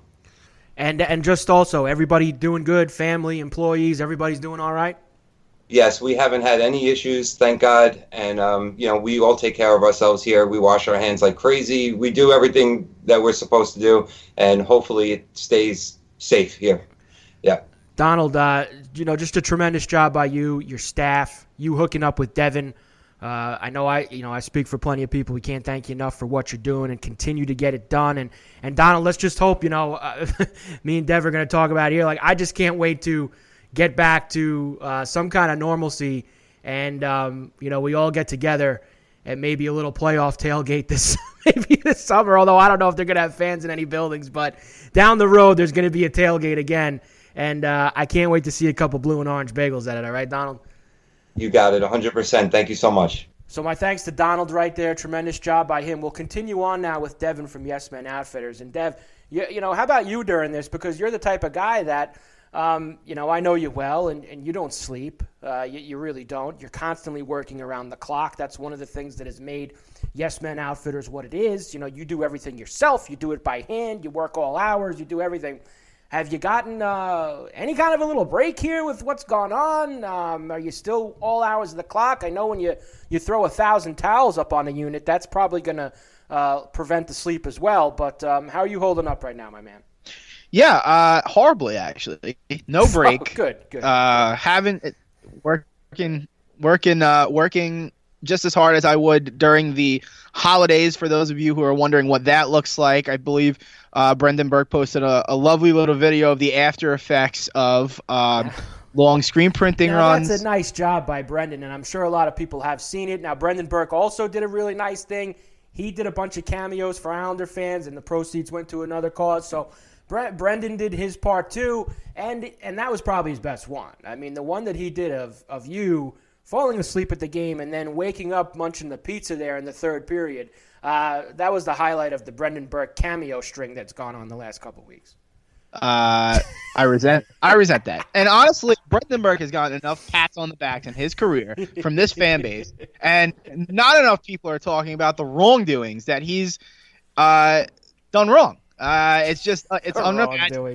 [SPEAKER 2] And and just also everybody doing good, family, employees, everybody's doing all right.
[SPEAKER 5] Yes, we haven't had any issues, thank God. And um, you know, we all take care of ourselves here. We wash our hands like crazy. We do everything that we're supposed to do, and hopefully, it stays safe here. Yeah.
[SPEAKER 2] Donald, uh, you know, just a tremendous job by you, your staff, you hooking up with Devin. Uh, I know I, you know, I speak for plenty of people. We can't thank you enough for what you're doing and continue to get it done. And and Donald, let's just hope, you know, uh, me and Dev are going to talk about it here. Like, I just can't wait to get back to uh, some kind of normalcy, and um, you know, we all get together and maybe a little playoff tailgate this maybe this summer. Although I don't know if they're going to have fans in any buildings, but down the road, there's going to be a tailgate again. And uh, I can't wait to see a couple blue and orange bagels at it. All right, Donald?
[SPEAKER 5] You got it 100%. Thank you so much.
[SPEAKER 2] So my thanks to Donald right there. Tremendous job by him. We'll continue on now with Devin from Yes Men Outfitters. And Dev, you, you know, how about you during this? Because you're the type of guy that, um, you know, I know you well, and, and you don't sleep. Uh, you, you really don't. You're constantly working around the clock. That's one of the things that has made Yes Men Outfitters what it is. You know, you do everything yourself. You do it by hand. You work all hours. You do everything. Have you gotten uh, any kind of a little break here with what's gone on? Um, are you still all hours of the clock? I know when you, you throw a thousand towels up on a unit, that's probably going to uh, prevent the sleep as well. But um, how are you holding up right now, my man?
[SPEAKER 4] Yeah, uh, horribly actually. No break.
[SPEAKER 2] Oh, good, good.
[SPEAKER 4] Uh, haven't working, working, uh, working just as hard as I would during the holidays. For those of you who are wondering what that looks like, I believe uh, Brendan Burke posted a, a, lovely little video of the after effects of um, long screen printing
[SPEAKER 2] now,
[SPEAKER 4] runs.
[SPEAKER 2] That's a nice job by Brendan, and I'm sure a lot of people have seen it. Now, Brendan Burke also did a really nice thing. He did a bunch of cameos for Islander fans, and the proceeds went to another cause. So Brendan did his part too, and and that was probably his best one. I mean, the one that he did of of you falling asleep at the game and then waking up munching the pizza there in the third period. Uh, that was the highlight of the Brendan Burke cameo string that's gone on the last couple weeks.
[SPEAKER 4] Uh, I resent I resent that. And honestly, Brendan Burke has gotten enough pats on the back in his career from this fan base, and not enough people are talking about the wrongdoings that he's uh, done wrong. Uh, it's just uh, it's unimaginable.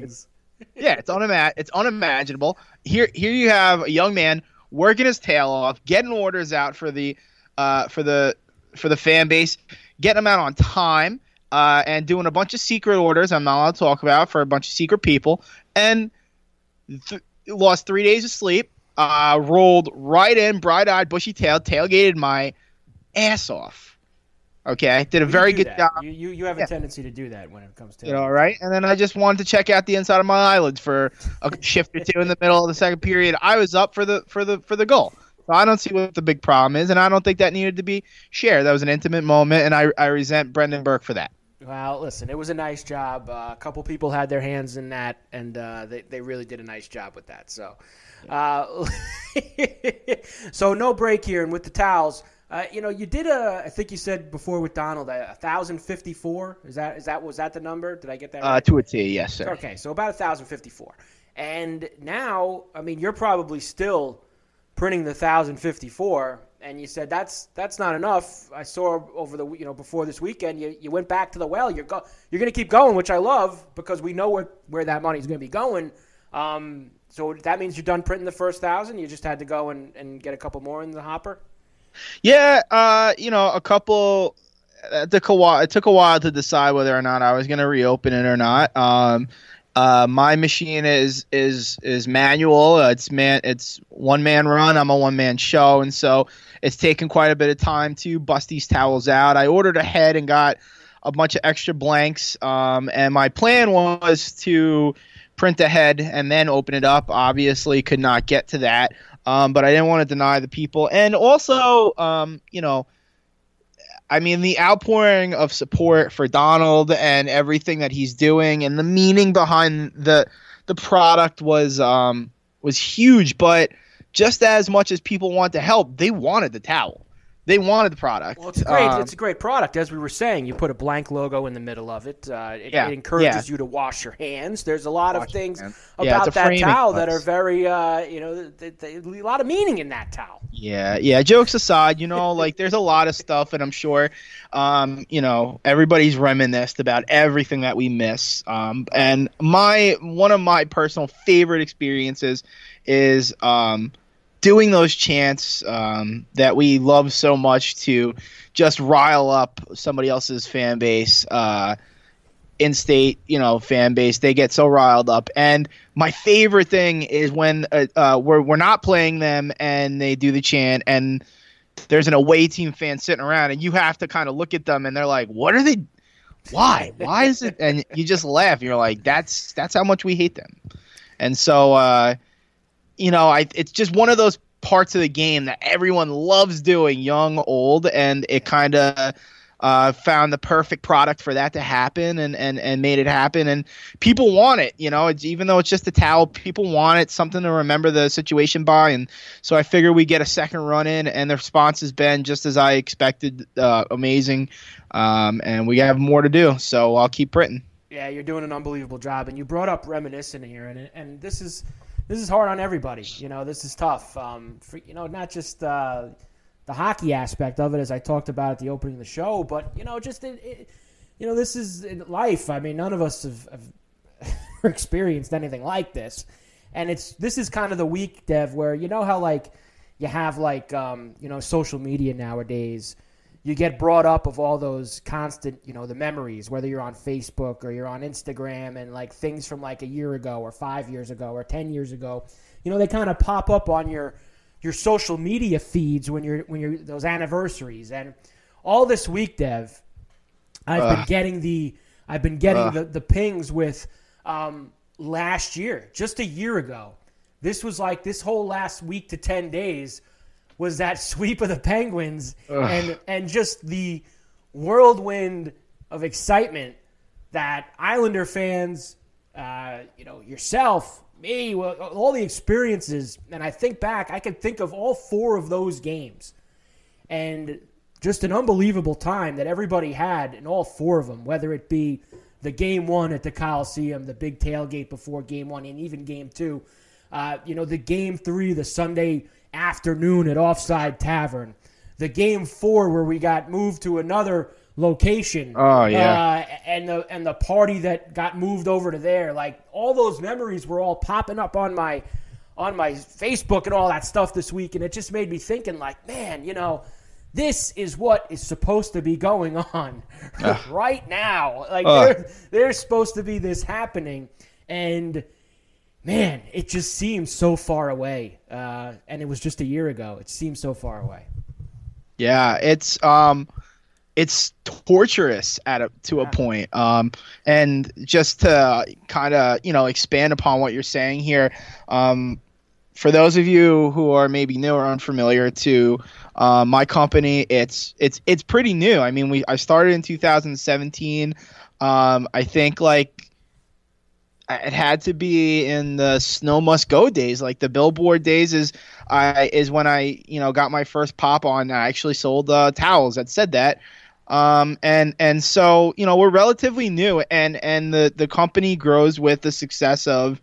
[SPEAKER 4] yeah, it's unima- it's unimaginable. Here here you have a young man working his tail off, getting orders out for the uh, for the for the fan base, getting them out on time, uh, and doing a bunch of secret orders. I'm not allowed to talk about for a bunch of secret people, and th- lost three days of sleep. Uh, rolled right in, bright-eyed, bushy-tailed, tailgated my ass off Okay, did a very good
[SPEAKER 2] that.
[SPEAKER 4] job.
[SPEAKER 2] You, you, you have a tendency to do that when it comes to
[SPEAKER 4] you know, right? And then I just wanted to check out the inside of my eyelids for a shift or two in the middle of the second period. I was up for the for the for the goal. So I don't see what the big problem is, and I don't think that needed to be shared. That was an intimate moment, and I I resent Brendan Burke for that.
[SPEAKER 2] Well, listen, it was a nice job. Uh, a couple people had their hands in that, and uh, they they really did a nice job with that. So, uh, so no break here, and with the towels. Uh, you know, you did a. I think you said before with Donald a thousand fifty four. Is that is that was that the number? Did I get that?
[SPEAKER 4] Uh,
[SPEAKER 2] right? Uh,
[SPEAKER 4] to a T, yes, sir.
[SPEAKER 2] Okay, so about a thousand fifty four. And now, I mean, you're probably still printing the thousand fifty four. And you said that's that's not enough. I saw over the you know before this weekend you, you went back to the well. You're go, you're going to keep going, which I love because we know where where that money is going to be going. Um, so that means you're done printing the first thousand. You just had to go and, and get a couple more in the hopper.
[SPEAKER 4] Yeah, uh, you know, a couple. It took a while. It took a while to decide whether or not I was going to reopen it or not. Um, uh, my machine is is is manual. Uh, it's man. It's one man run. I'm a one man show, and so it's taken quite a bit of time to bust these towels out. I ordered ahead and got a bunch of extra blanks. Um, and my plan was to print ahead and then open it up. Obviously, could not get to that. Um, but I didn't want to deny the people. And also, um, you know, I mean, the outpouring of support for Donald and everything that he's doing and the meaning behind the the product was um, was huge. But just as much as people want to help, they wanted the towel they wanted the product.
[SPEAKER 2] Well, it's a great, um, it's a great product. As we were saying, you put a blank logo in the middle of it. Uh, it, yeah, it, encourages yeah. you to wash your hands. There's a lot wash of things about yeah, that towel that are very, uh, you know, a lot of meaning in that towel.
[SPEAKER 4] Yeah, yeah. Jokes aside, you know, like there's a lot of stuff, and I'm sure, um, you know, everybody's reminisced about everything that we miss. Um, and my one of my personal favorite experiences is. Um, doing those chants um, that we love so much to just rile up somebody else's fan base, uh, in-state, you know, fan base. They get so riled up. And my favorite thing is when uh, uh, we're we're not playing them and they do the chant and there's an away team fan sitting around and you have to kind of look at them and they're like, "What are they? Why? Why is it?" And you just laugh. You're like, "That's that's how much we hate them." And so. You know, I it's just one of those parts of the game that everyone loves doing, young, old, and it kind of uh, found the perfect product for that to happen and, and, and made it happen. And people want it, you know, it's, even though it's just a towel, people want it, something to remember the situation by. And so I figure we get a second run in, and the response has been just as I expected, uh, amazing. Um, and we have more to do, so I'll keep printing.
[SPEAKER 2] Yeah, you're doing an unbelievable job. And you brought up reminiscent here, and, and this is – this is hard on everybody. You know, this is tough. Um, for, you know, not just uh, the hockey aspect of it, as I talked about at the opening of the show, but you know, just it, it, you know, this is life. I mean, none of us have, have experienced anything like this, and it's this is kind of the week, Dev, where you know how like you have like um, you know social media nowadays you get brought up of all those constant, you know, the memories, whether you're on Facebook or you're on Instagram and like things from like a year ago or five years ago or 10 years ago, you know, they kind of pop up on your your social media feeds when you're when you're those anniversaries and all this week, Dev. I've been getting the I've been getting the, the pings with um, last year, just a year ago. This was like this whole last week to ten days was that sweep of the Penguins and and just the whirlwind of excitement that Islander fans, uh, you know, yourself, me, well, all the experiences, and I think back, I can think of all four of those games, and just an unbelievable time that everybody had in all four of them, whether it be the game one at the Coliseum, the big tailgate before game one, and even game two. Uh, you know, the game three, the Sunday afternoon at Offside Tavern, the game four where we got moved to another location.
[SPEAKER 4] Oh, yeah.
[SPEAKER 2] Uh, and the and the party that got moved over to there, like all those memories were all popping up on my on my Facebook and all that stuff this week, and it just made me thinking, like, man, you know, this is what is supposed to be going on right now. Like, there, there's supposed to be this happening, and man, it just seems so far away. Uh, and it was just a year ago. It seems so far away.
[SPEAKER 4] Yeah, it's um it's torturous at a to a point. Um and just to kind of, you know, expand upon what you're saying here, um for those of you who are maybe new or unfamiliar to uh, my company, it's it's it's pretty new. I mean, we I started in 2017. Um, I think like it had to be in the snow must go days. Like the billboard days is i is when i you know got my first pop on. I actually sold uh, towels that said that. Um and and so you know we're relatively new and and the the company grows with the success of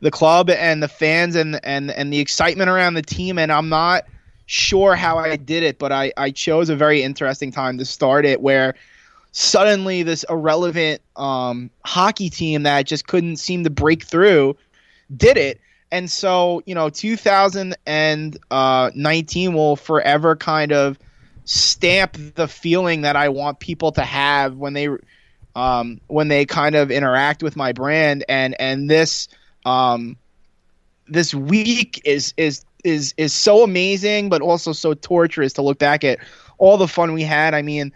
[SPEAKER 4] the club and the fans and and and the excitement around the team. And i'm not sure how i did it but i i chose a very interesting time to start it where suddenly this irrelevant um, hockey team that just couldn't seem to break through did it. And so, you know, 2019 will forever kind of stamp the feeling that I want people to have when they um, when they kind of interact with my brand. And and this um, this week is is is is so amazing, but also so torturous to look back at all the fun we had. I mean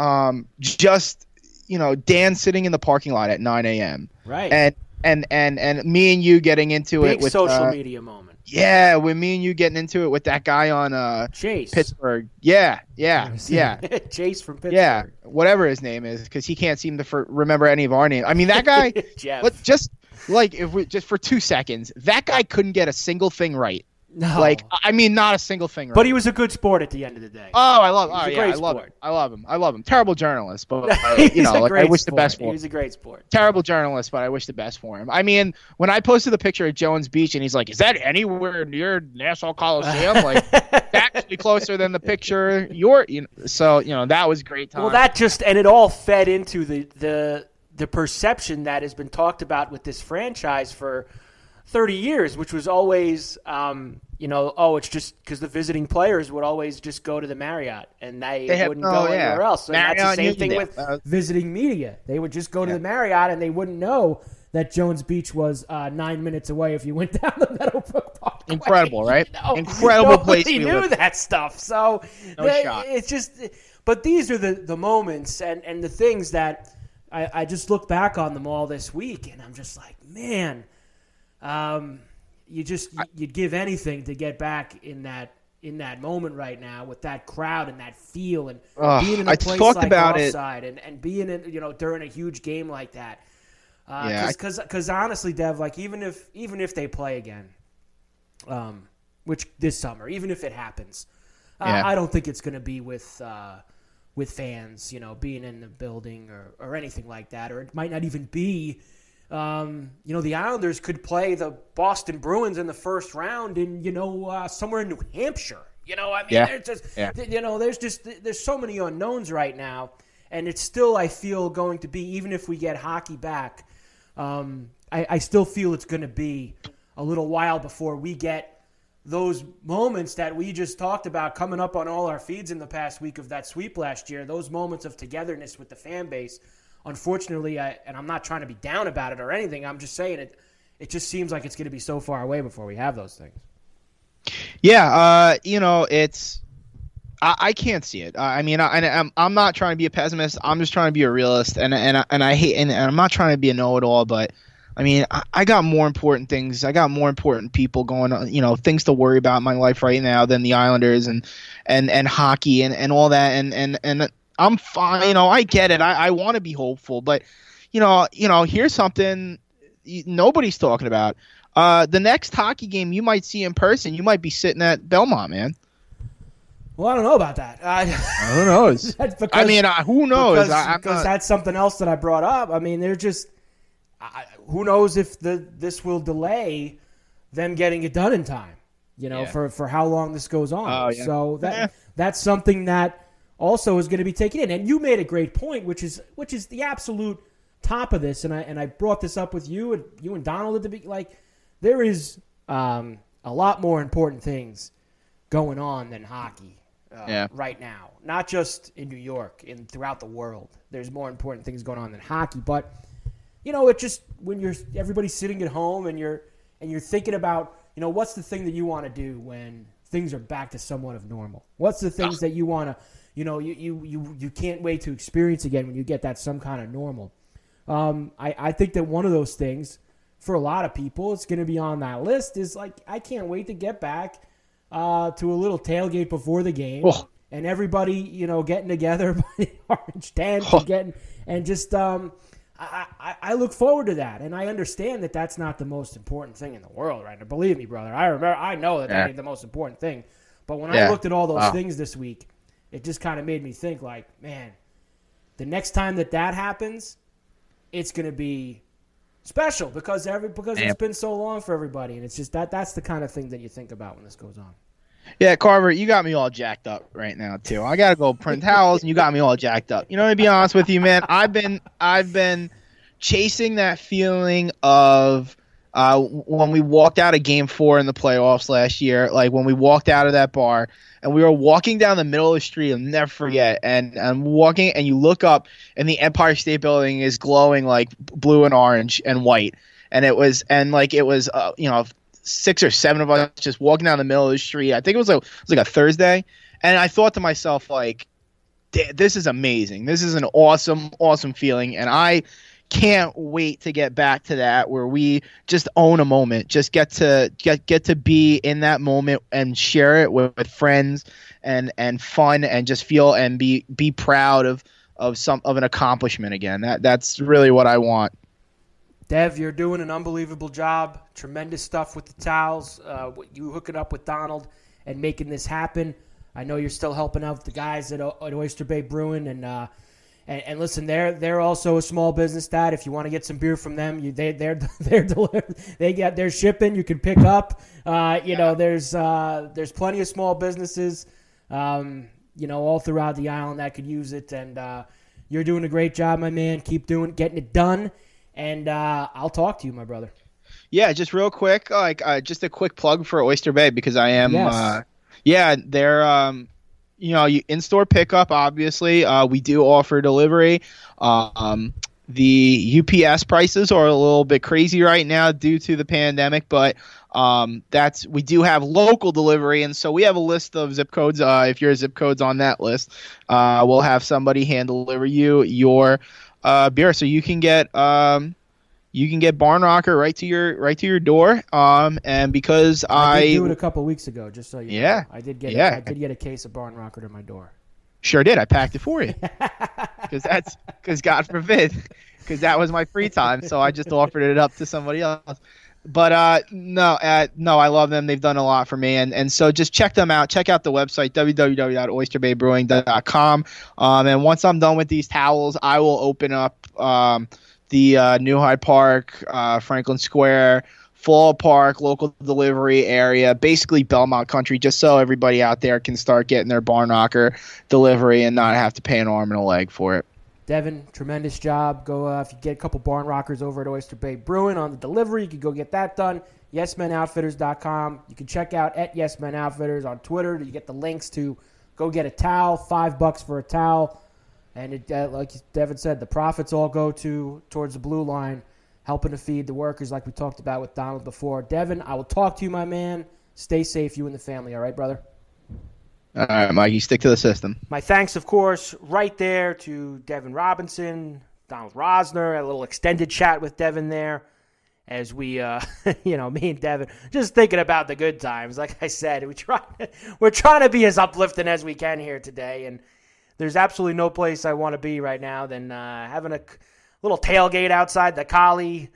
[SPEAKER 4] um, just you know Dan sitting in the parking lot at 9 a.m.
[SPEAKER 2] Right.
[SPEAKER 4] and and and and me and you getting into
[SPEAKER 2] Big
[SPEAKER 4] it with
[SPEAKER 2] social
[SPEAKER 4] uh,
[SPEAKER 2] media moment.
[SPEAKER 4] yeah, with me and you getting into it with that guy on uh
[SPEAKER 2] Chase.
[SPEAKER 4] Pittsburgh. Yeah, yeah, yeah.
[SPEAKER 2] Chase from Pittsburgh.
[SPEAKER 4] Yeah, whatever his name is, because he can't seem to for, remember any of our names. I mean, that guy.
[SPEAKER 2] Jeff.
[SPEAKER 4] let just like if we just for two seconds, that guy couldn't get a single thing right.
[SPEAKER 2] No.
[SPEAKER 4] Like, I mean, not a single thing
[SPEAKER 2] but he was a good sport at the end of the day.
[SPEAKER 4] Oh, I love.
[SPEAKER 2] He's
[SPEAKER 4] Oh, yeah, I love him. I love him. I love him. Terrible journalist, but uh, you know, like, I wish the best for him.
[SPEAKER 2] was a great sport.
[SPEAKER 4] Terrible journalist, but I wish the best for him. I mean, when I posted the picture at Jones Beach, and he's like, "Is that anywhere near Nassau Coliseum?" Like, actually closer than the picture. You're, you know, so you know that was great time.
[SPEAKER 2] Well, that just and it all fed into the the the perception that has been talked about with this franchise for 30 years, which was always, um, you know, oh, it's just because the visiting players would always just go to the Marriott and they,
[SPEAKER 4] They have-
[SPEAKER 2] wouldn't
[SPEAKER 4] oh,
[SPEAKER 2] go
[SPEAKER 4] yeah.
[SPEAKER 2] anywhere else. So that's the same thing with
[SPEAKER 4] Uh,
[SPEAKER 2] visiting media. They would just go to the Marriott and they wouldn't know that Jones Beach was uh, nine minutes away if you went down the Meadowbrook Parkway.
[SPEAKER 4] Incredible, right?
[SPEAKER 2] You know,
[SPEAKER 4] Incredible place we
[SPEAKER 2] knew
[SPEAKER 4] live.
[SPEAKER 2] that stuff. So
[SPEAKER 4] No
[SPEAKER 2] they- it's just, but these are the the moments and and the things that I, I just look back on them all this week, and I'm just like, man, um, you just you'd give anything to get back in that in that moment right now with that crowd and that feel and
[SPEAKER 4] Ugh,
[SPEAKER 2] being in a
[SPEAKER 4] I
[SPEAKER 2] place like
[SPEAKER 4] about it.
[SPEAKER 2] offside and, and being in you know during a huge game like that.
[SPEAKER 4] Yeah,
[SPEAKER 2] Because because honestly, Dev, like even if even if they play again, um, which this summer, even if it happens,
[SPEAKER 4] Yeah.
[SPEAKER 2] I, I don't think it's going to be with uh, with fans, you know, being in the building or, or anything like that, or it might not even be. Um, you know, the Islanders could play the Boston Bruins in the first round in you know uh, somewhere in New Hampshire. You know, I mean,
[SPEAKER 4] Yeah.
[SPEAKER 2] there's just
[SPEAKER 4] Yeah.
[SPEAKER 2] you know, there's just there's so many unknowns right now, and it's still I feel going to be even if we get hockey back, um, I, I still feel it's going to be a little while before we get those moments that we just talked about coming up on all our feeds in the past week of that sweep last year. Those moments of togetherness with the fan base. Unfortunately, I, and I'm not trying to be down about it or anything. I'm just saying it. It just seems like it's going to be so far away before we have those things.
[SPEAKER 4] Yeah, uh, you know, it's I, I can't see it. I mean, I, I'm I'm not trying to be a pessimist. I'm just trying to be a realist, and and and I hate and, and I'm not trying to be a know-it-all, but. I mean, I, I got more important things. I got more important people going on, you know, things to worry about in my life right now than the Islanders and and and hockey and, and all that. And and and I'm fine. You know, I get it. I, I want to be hopeful, but you know, you know, here's something nobody's talking about. Uh, the next hockey game you might see in person, you might be sitting at Belmont, man.
[SPEAKER 2] Well, I don't know about that. I,
[SPEAKER 4] who knows?
[SPEAKER 2] because,
[SPEAKER 4] I mean, uh, who knows?
[SPEAKER 2] Because,
[SPEAKER 4] I,
[SPEAKER 2] because
[SPEAKER 4] not...
[SPEAKER 2] that's something else that I brought up. I mean, they're just. I, who knows if the this will delay them getting it done in time? You know,
[SPEAKER 4] Yeah.
[SPEAKER 2] for for how long this goes on.
[SPEAKER 4] Oh, yeah.
[SPEAKER 2] So that
[SPEAKER 4] Yeah.
[SPEAKER 2] that's something that also is going to be taken in. And you made a great point, which is which is the absolute top of this. And I and I brought this up with you and you and Donald at the beginning. Like there is um, a lot more important things going on than hockey uh,
[SPEAKER 4] Yeah.
[SPEAKER 2] right now. Not just in New York, in throughout the world. There's more important things going on than hockey. But you know, it just when you're everybody's sitting at home and you're and you're thinking about you know what's the thing that you want to do when things are back to somewhat of normal. What's the things that you want to you know you, you you you can't wait to experience again when you get that some kind of normal. Um, I, I think that one of those things for a lot of people, it's going to be on that list. Is like I can't wait to get back uh, to a little tailgate before the game,
[SPEAKER 4] Oh.
[SPEAKER 2] and everybody you know getting together by the orange tent
[SPEAKER 4] Oh.
[SPEAKER 2] and getting and just um, I, I, I look forward to that, and I understand that that's not the most important thing in the world right now. Believe me, brother, I remember I know that that ain't the most important thing. But when I looked at all those
[SPEAKER 4] Wow.
[SPEAKER 2] things this week, it just kind of made me think like, man, the next time that that happens, it's going to be special because every because it's been so long for everybody, and it's just that that's the kind of thing that you think about when this goes on.
[SPEAKER 4] Yeah, Carver, you got me all jacked up right now too. I gotta go print towels, and you got me all jacked up. You know, to be honest with you, man, I've been I've been chasing that feeling of uh, when we walked out of Game Four in the playoffs last year. Like when we walked out of that bar and we were walking down the middle of the street. I'll never forget. And I'm walking, and you look up, and the Empire State Building is glowing like blue and orange and white. And it was, and like it was, uh, you know, six or seven of us just walking down the middle of the street. I think it was a, it was like a Thursday, and I thought to myself like, "This is amazing. This is an awesome, awesome feeling." And I can't wait to get back to that where we just own a moment, just get to get get to be in that moment and share it with, with friends and and fun and just feel and be be proud of of some of an accomplishment again. That that's really what I want.
[SPEAKER 2] Dev, you're doing an unbelievable job. Tremendous stuff with the towels. Uh, you hooking up with Donald and making this happen. I know you're still helping out the guys at, at Oyster Bay Brewing, and, uh, and and listen, they're they're also a small business. That if you want to get some beer from them, you they they're they're delivered. They get their shipping. You can pick up. Uh, you know, there's uh, there's plenty of small businesses. Um, you know, all throughout the island that could use it, and uh, you're doing a great job, my man. Keep doing, getting it done and uh, I'll talk to you, my brother.
[SPEAKER 4] Yeah, just real quick, like uh, just a quick plug for Oyster Bay because I am.
[SPEAKER 2] Yes.
[SPEAKER 4] Uh, yeah, they're um, you know, you in-store pickup. Obviously, uh, we do offer delivery. Um, the UPS prices are a little bit crazy right now due to the pandemic, but um, that's we do have local delivery, and so we have a list of zip codes. Uh, if your zip code's on that list, uh, we'll have somebody hand deliver you your uh, beer, so you can get um, you can get Barn Rocker right to your right to your door. Um, and because
[SPEAKER 2] I,
[SPEAKER 4] I,
[SPEAKER 2] did do it a couple weeks ago, just so you
[SPEAKER 4] Yeah.
[SPEAKER 2] know. I did get
[SPEAKER 4] Yeah.
[SPEAKER 2] I did get a case of Barn Rocker to my door.
[SPEAKER 4] sure did, I packed it for you because that's because God forbid, because that was my free time, so I just offered it up to somebody else. But uh, no, uh, no, I love them. They've done a lot for me, and and so just check them out. Check out the website www.oysterbaybrewing.com. Um, and once I'm done with these towels, I will open up um, the uh, New Hyde Park, uh, Franklin Square, Floral Park local delivery area, basically Belmont country, just so everybody out there can start getting their barn rocker delivery and not have to pay an arm and a leg for it.
[SPEAKER 2] Devin, tremendous job. Go uh, if you get a couple Barn Rockers over at Oyster Bay Brewing on the delivery, you can go get that done. YesMenOutfitters.com. You can check out at YesMen Outfitters on Twitter. You get the links to go get a towel, five bucks for a towel, and it, uh, like Devin said, the profits all go to towards the blue line, helping to feed the workers, like we talked about with Donald before. Devin, I will talk to you, my man. Stay safe, you and the family. All right, brother.
[SPEAKER 4] All right, Mike, you stick to the system.
[SPEAKER 2] My thanks, of course, right there to Devin Robinson, Donald Rosner. A little extended chat with Devin there as we, uh, you know, me and Devin just thinking about the good times. Like I said, we try, we're trying to be as uplifting as we can here today, and there's absolutely no place I want to be right now than uh, having a little tailgate outside the Collie,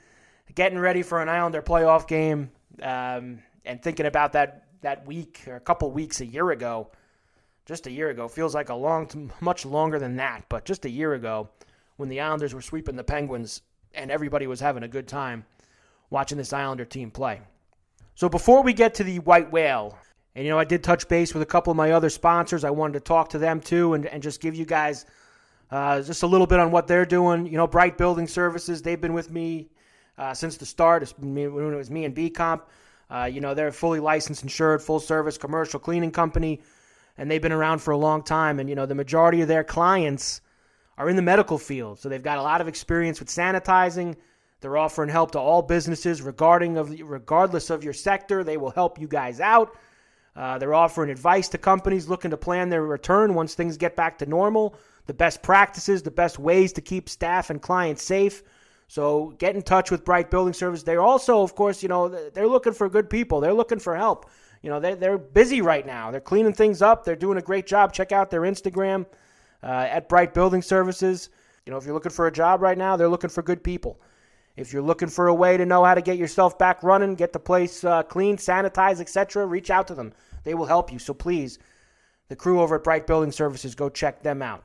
[SPEAKER 2] getting ready for an Islander playoff game, um, and thinking about that that week or a couple weeks a year ago. Just a year ago feels like a long, much longer than that, but just a year ago, when the Islanders were sweeping the Penguins and everybody was having a good time watching this Islander team play. So before we get to the White Whale, and you know, I did touch base with a couple of my other sponsors. I wanted to talk to them too and, and just give you guys uh, just a little bit on what they're doing. You know, Bright Building Services, they've been with me uh, since the start. It's me, it was me and B Comp. Uh, you know, they're a fully licensed, insured, full service commercial cleaning company and they've been around for a long time. And, you know, the majority of their clients are in the medical field. So they've got a lot of experience with sanitizing. They're offering help to all businesses regarding of regardless of your sector. They will help you guys out. Uh, they're offering advice to companies looking to plan their return once things get back to normal, the best practices, the best ways to keep staff and clients safe. So get in touch with Bright Building Service. They're also, of course, you know, they're looking for good people. They're looking for help. You know, they're, they're busy right now. They're cleaning things up. They're doing a great job. Check out their Instagram uh, at Bright Building Services. You know, if you're looking for a job right now, they're looking for good people. If you're looking for a way to know how to get yourself back running, get the place uh, clean, sanitized, etc., reach out to them. They will help you. So please, the crew over at Bright Building Services, go check them out.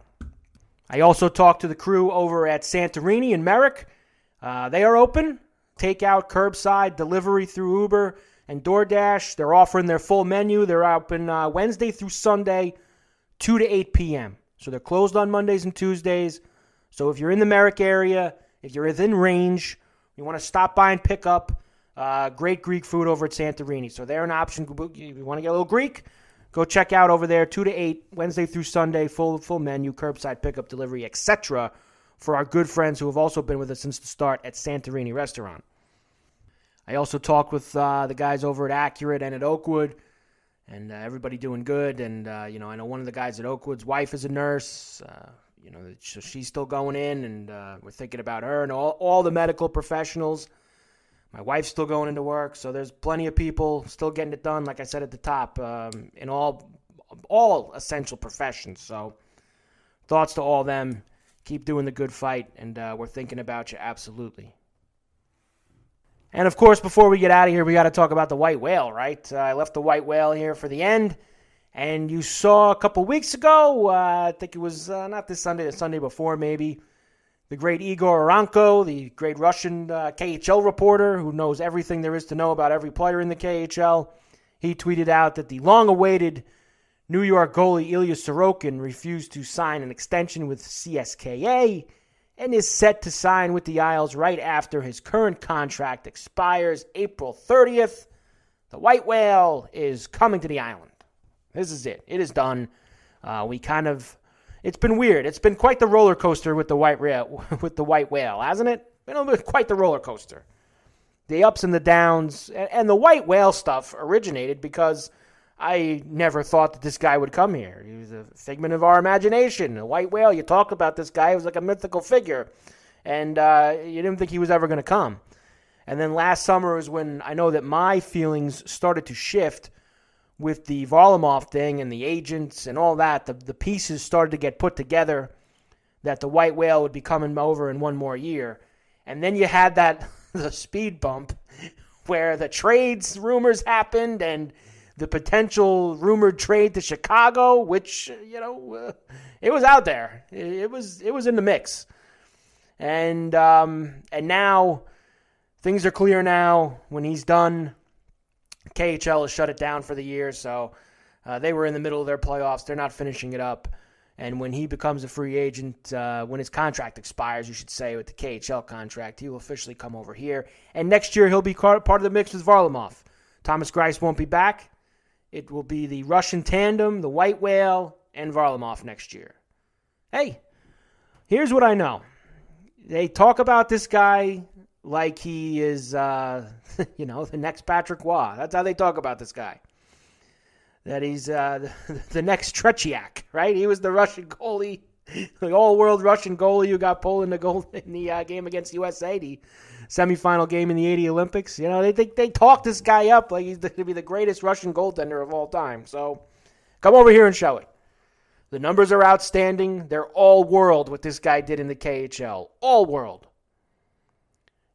[SPEAKER 2] I also talked to the crew over at Santorini and Merrick. Uh, they are open. Takeout, curbside, delivery through Uber and DoorDash. They're offering their full menu. They're open uh, Wednesday through Sunday, 2 to 8 p.m. So they're closed on Mondays and Tuesdays. So if you're in the Merrick area, if you're within range, you want to stop by and pick up uh, great Greek food over at Santorini. So they're an option. If You want to get a little Greek? Go check out over there, 2 to 8, Wednesday through Sunday, full, full menu, curbside pickup, delivery, etc. for our good friends who have also been with us since the start at Santorini Restaurant. I also talked with uh, the guys over at Accurate and at Oakwood, and uh, everybody doing good. And uh, you know, I know one of the guys at Oakwood's wife is a nurse. You know, so she's still going in, and uh, we're thinking about her and all all the medical professionals. My wife's still going into work, so there's plenty of people still getting it done. Like I said at the top, um, in all all essential professions. So, thoughts to all them. Keep doing the good fight, and uh, we're thinking about you absolutely. And of course, before we get out of here, we got to talk about the white whale, right? Uh, I left the white whale here for the end. And you saw a couple weeks ago, uh, I think it was uh, not this Sunday, the Sunday before maybe, the great Igor Eronko, the great Russian uh, KHL reporter who knows everything there is to know about every player in the KHL. He tweeted out that the long awaited New York goalie Ilya Sorokin refused to sign an extension with CSKA and is set to sign with the Isles right after his current contract expires April 30th. The White Whale is coming to the island. This is it. It is done. Uh, we kind of, it's been weird. It's been quite the roller coaster with the White Whale, with the White Whale, hasn't it? Been quite the roller coaster. The ups and the downs, and, the White Whale stuff originated because I never thought that this guy would come here. He was a figment of our imagination. A white whale, you talk about this guy, he was like a mythical figure. And uh, you didn't think he was ever going to come. And then last summer was when I know that my feelings started to shift with the Varlamov thing and the agents and all that. The, the pieces started to get put together that the white whale would be coming over in one more year. And then you had that the speed bump where the trades rumors happened and – the potential rumored trade to Chicago, which you know uh, it was out there. It, was it was in the mix, and um, and now things are clear. Now when he's done, KHL has shut it down for the year. So uh, they were in the middle of their playoffs. They're not finishing it up. And when he becomes a free agent, uh, when his contract expires, you should say, with the KHL contract, he will officially come over here. And next year, he'll be part of the mix with Varlamov. Thomas Greiss won't be back. It will be the Russian tandem, the White Whale, and Varlamov next year. Hey, here's what I know. They talk about this guy like he is, uh, you know, the next Patrick Roy. That's how they talk about this guy. That he's uh, the, next Tretiak, right? He was the Russian goalie, the all-world Russian goalie who got pulled in the in the uh, game against USA, the semifinal game in the '80 Olympics. You know, they think they talk this guy up like he's going to be the greatest Russian goaltender of all time. So, come over here and show it. The numbers are outstanding. They're all world what this guy did in the KHL. All world.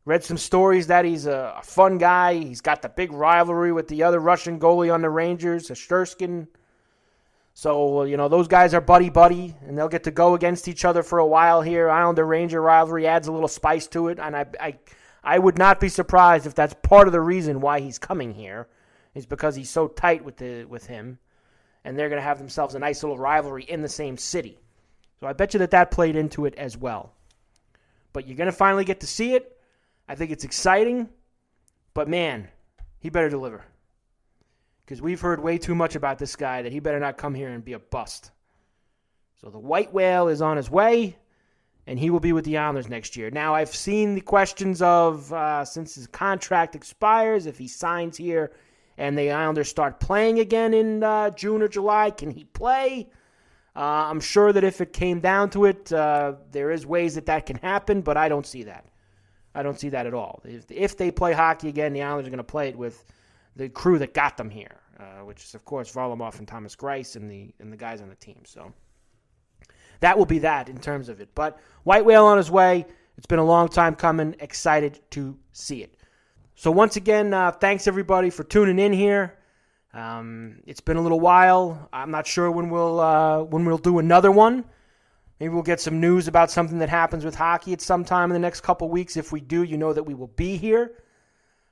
[SPEAKER 2] Read some stories that he's a, a fun guy. He's got the big rivalry with the other Russian goalie on the Rangers, Shesterkin. So, you know, those guys are buddy buddy, and they'll get to go against each other for a while here. Islander Ranger rivalry adds a little spice to it, and I, I, I would not be surprised if that's part of the reason why he's coming here, is because he's so tight with the with him, and they're going to have themselves a nice little rivalry in the same city. So I bet you that that played into it as well. But you're going to finally get to see it. I think it's exciting, but man, he better deliver. Because we've heard way too much about this guy that he better not come here and be a bust. So the white whale is on his way, and he will be with the Islanders next year. Now, I've seen the questions of uh, since his contract expires, if he signs here and the Islanders start playing again in uh, June or July, can he play? Uh, I'm sure that if it came down to it, uh, there is ways that that can happen, but I don't see that. I don't see that at all. If, if they play hockey again, the Islanders are going to play it with the crew that got them here, uh, which is of course Varlamov and Thomas Greiss and the and the guys on the team. So that will be that in terms of it. But White Whale on his way. It's been a long time coming. Excited to see it. So once again, uh, thanks everybody for tuning in here. Um, it's been a little while. I'm not sure when we'll uh, when we'll do another one. Maybe we'll get some news about something that happens with hockey at some time in the next couple weeks. If we do, you know that we will be here.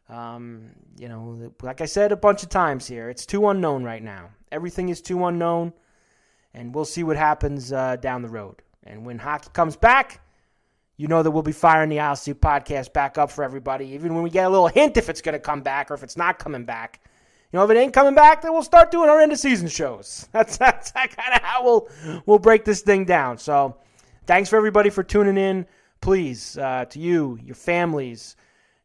[SPEAKER 2] Um, you know, like I said a bunch of times here, it's too unknown right now. Everything is too unknown, and we'll see what happens uh, down the road. And when hockey comes back, you know that we'll be firing the Isle podcast back up for everybody. Even when we get a little hint if it's going to come back or if it's not coming back. You know, if it ain't coming back, then we'll start doing our end of season shows. That's that's kind of how we'll we'll break this thing down. So, thanks for everybody for tuning in. Please, uh, to you, your families,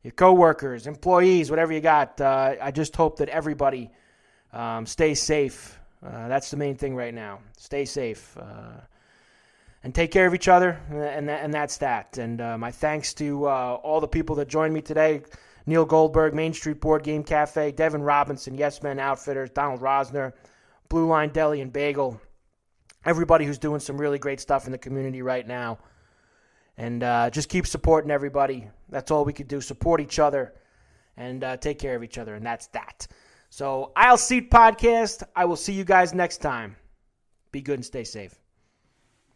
[SPEAKER 2] your coworkers, employees, whatever you got. Uh, I just hope that everybody um, stays safe. Uh, that's the main thing right now. Stay safe uh, and take care of each other, and that, and that's that. And uh, my thanks to uh, all the people that joined me today. Neil Goldberg, Main Street Board Game Cafe, Devin Robinson, Yes Men Outfitters, Donald Rosner, Blue Line Deli and Bagel. Everybody who's doing some really great stuff in the community right now. And uh, just keep supporting everybody. That's all we could do. Support each other and uh, take care of each other. And that's that. So, Aisle Seat Podcast. I will see you guys next time. Be good and stay safe.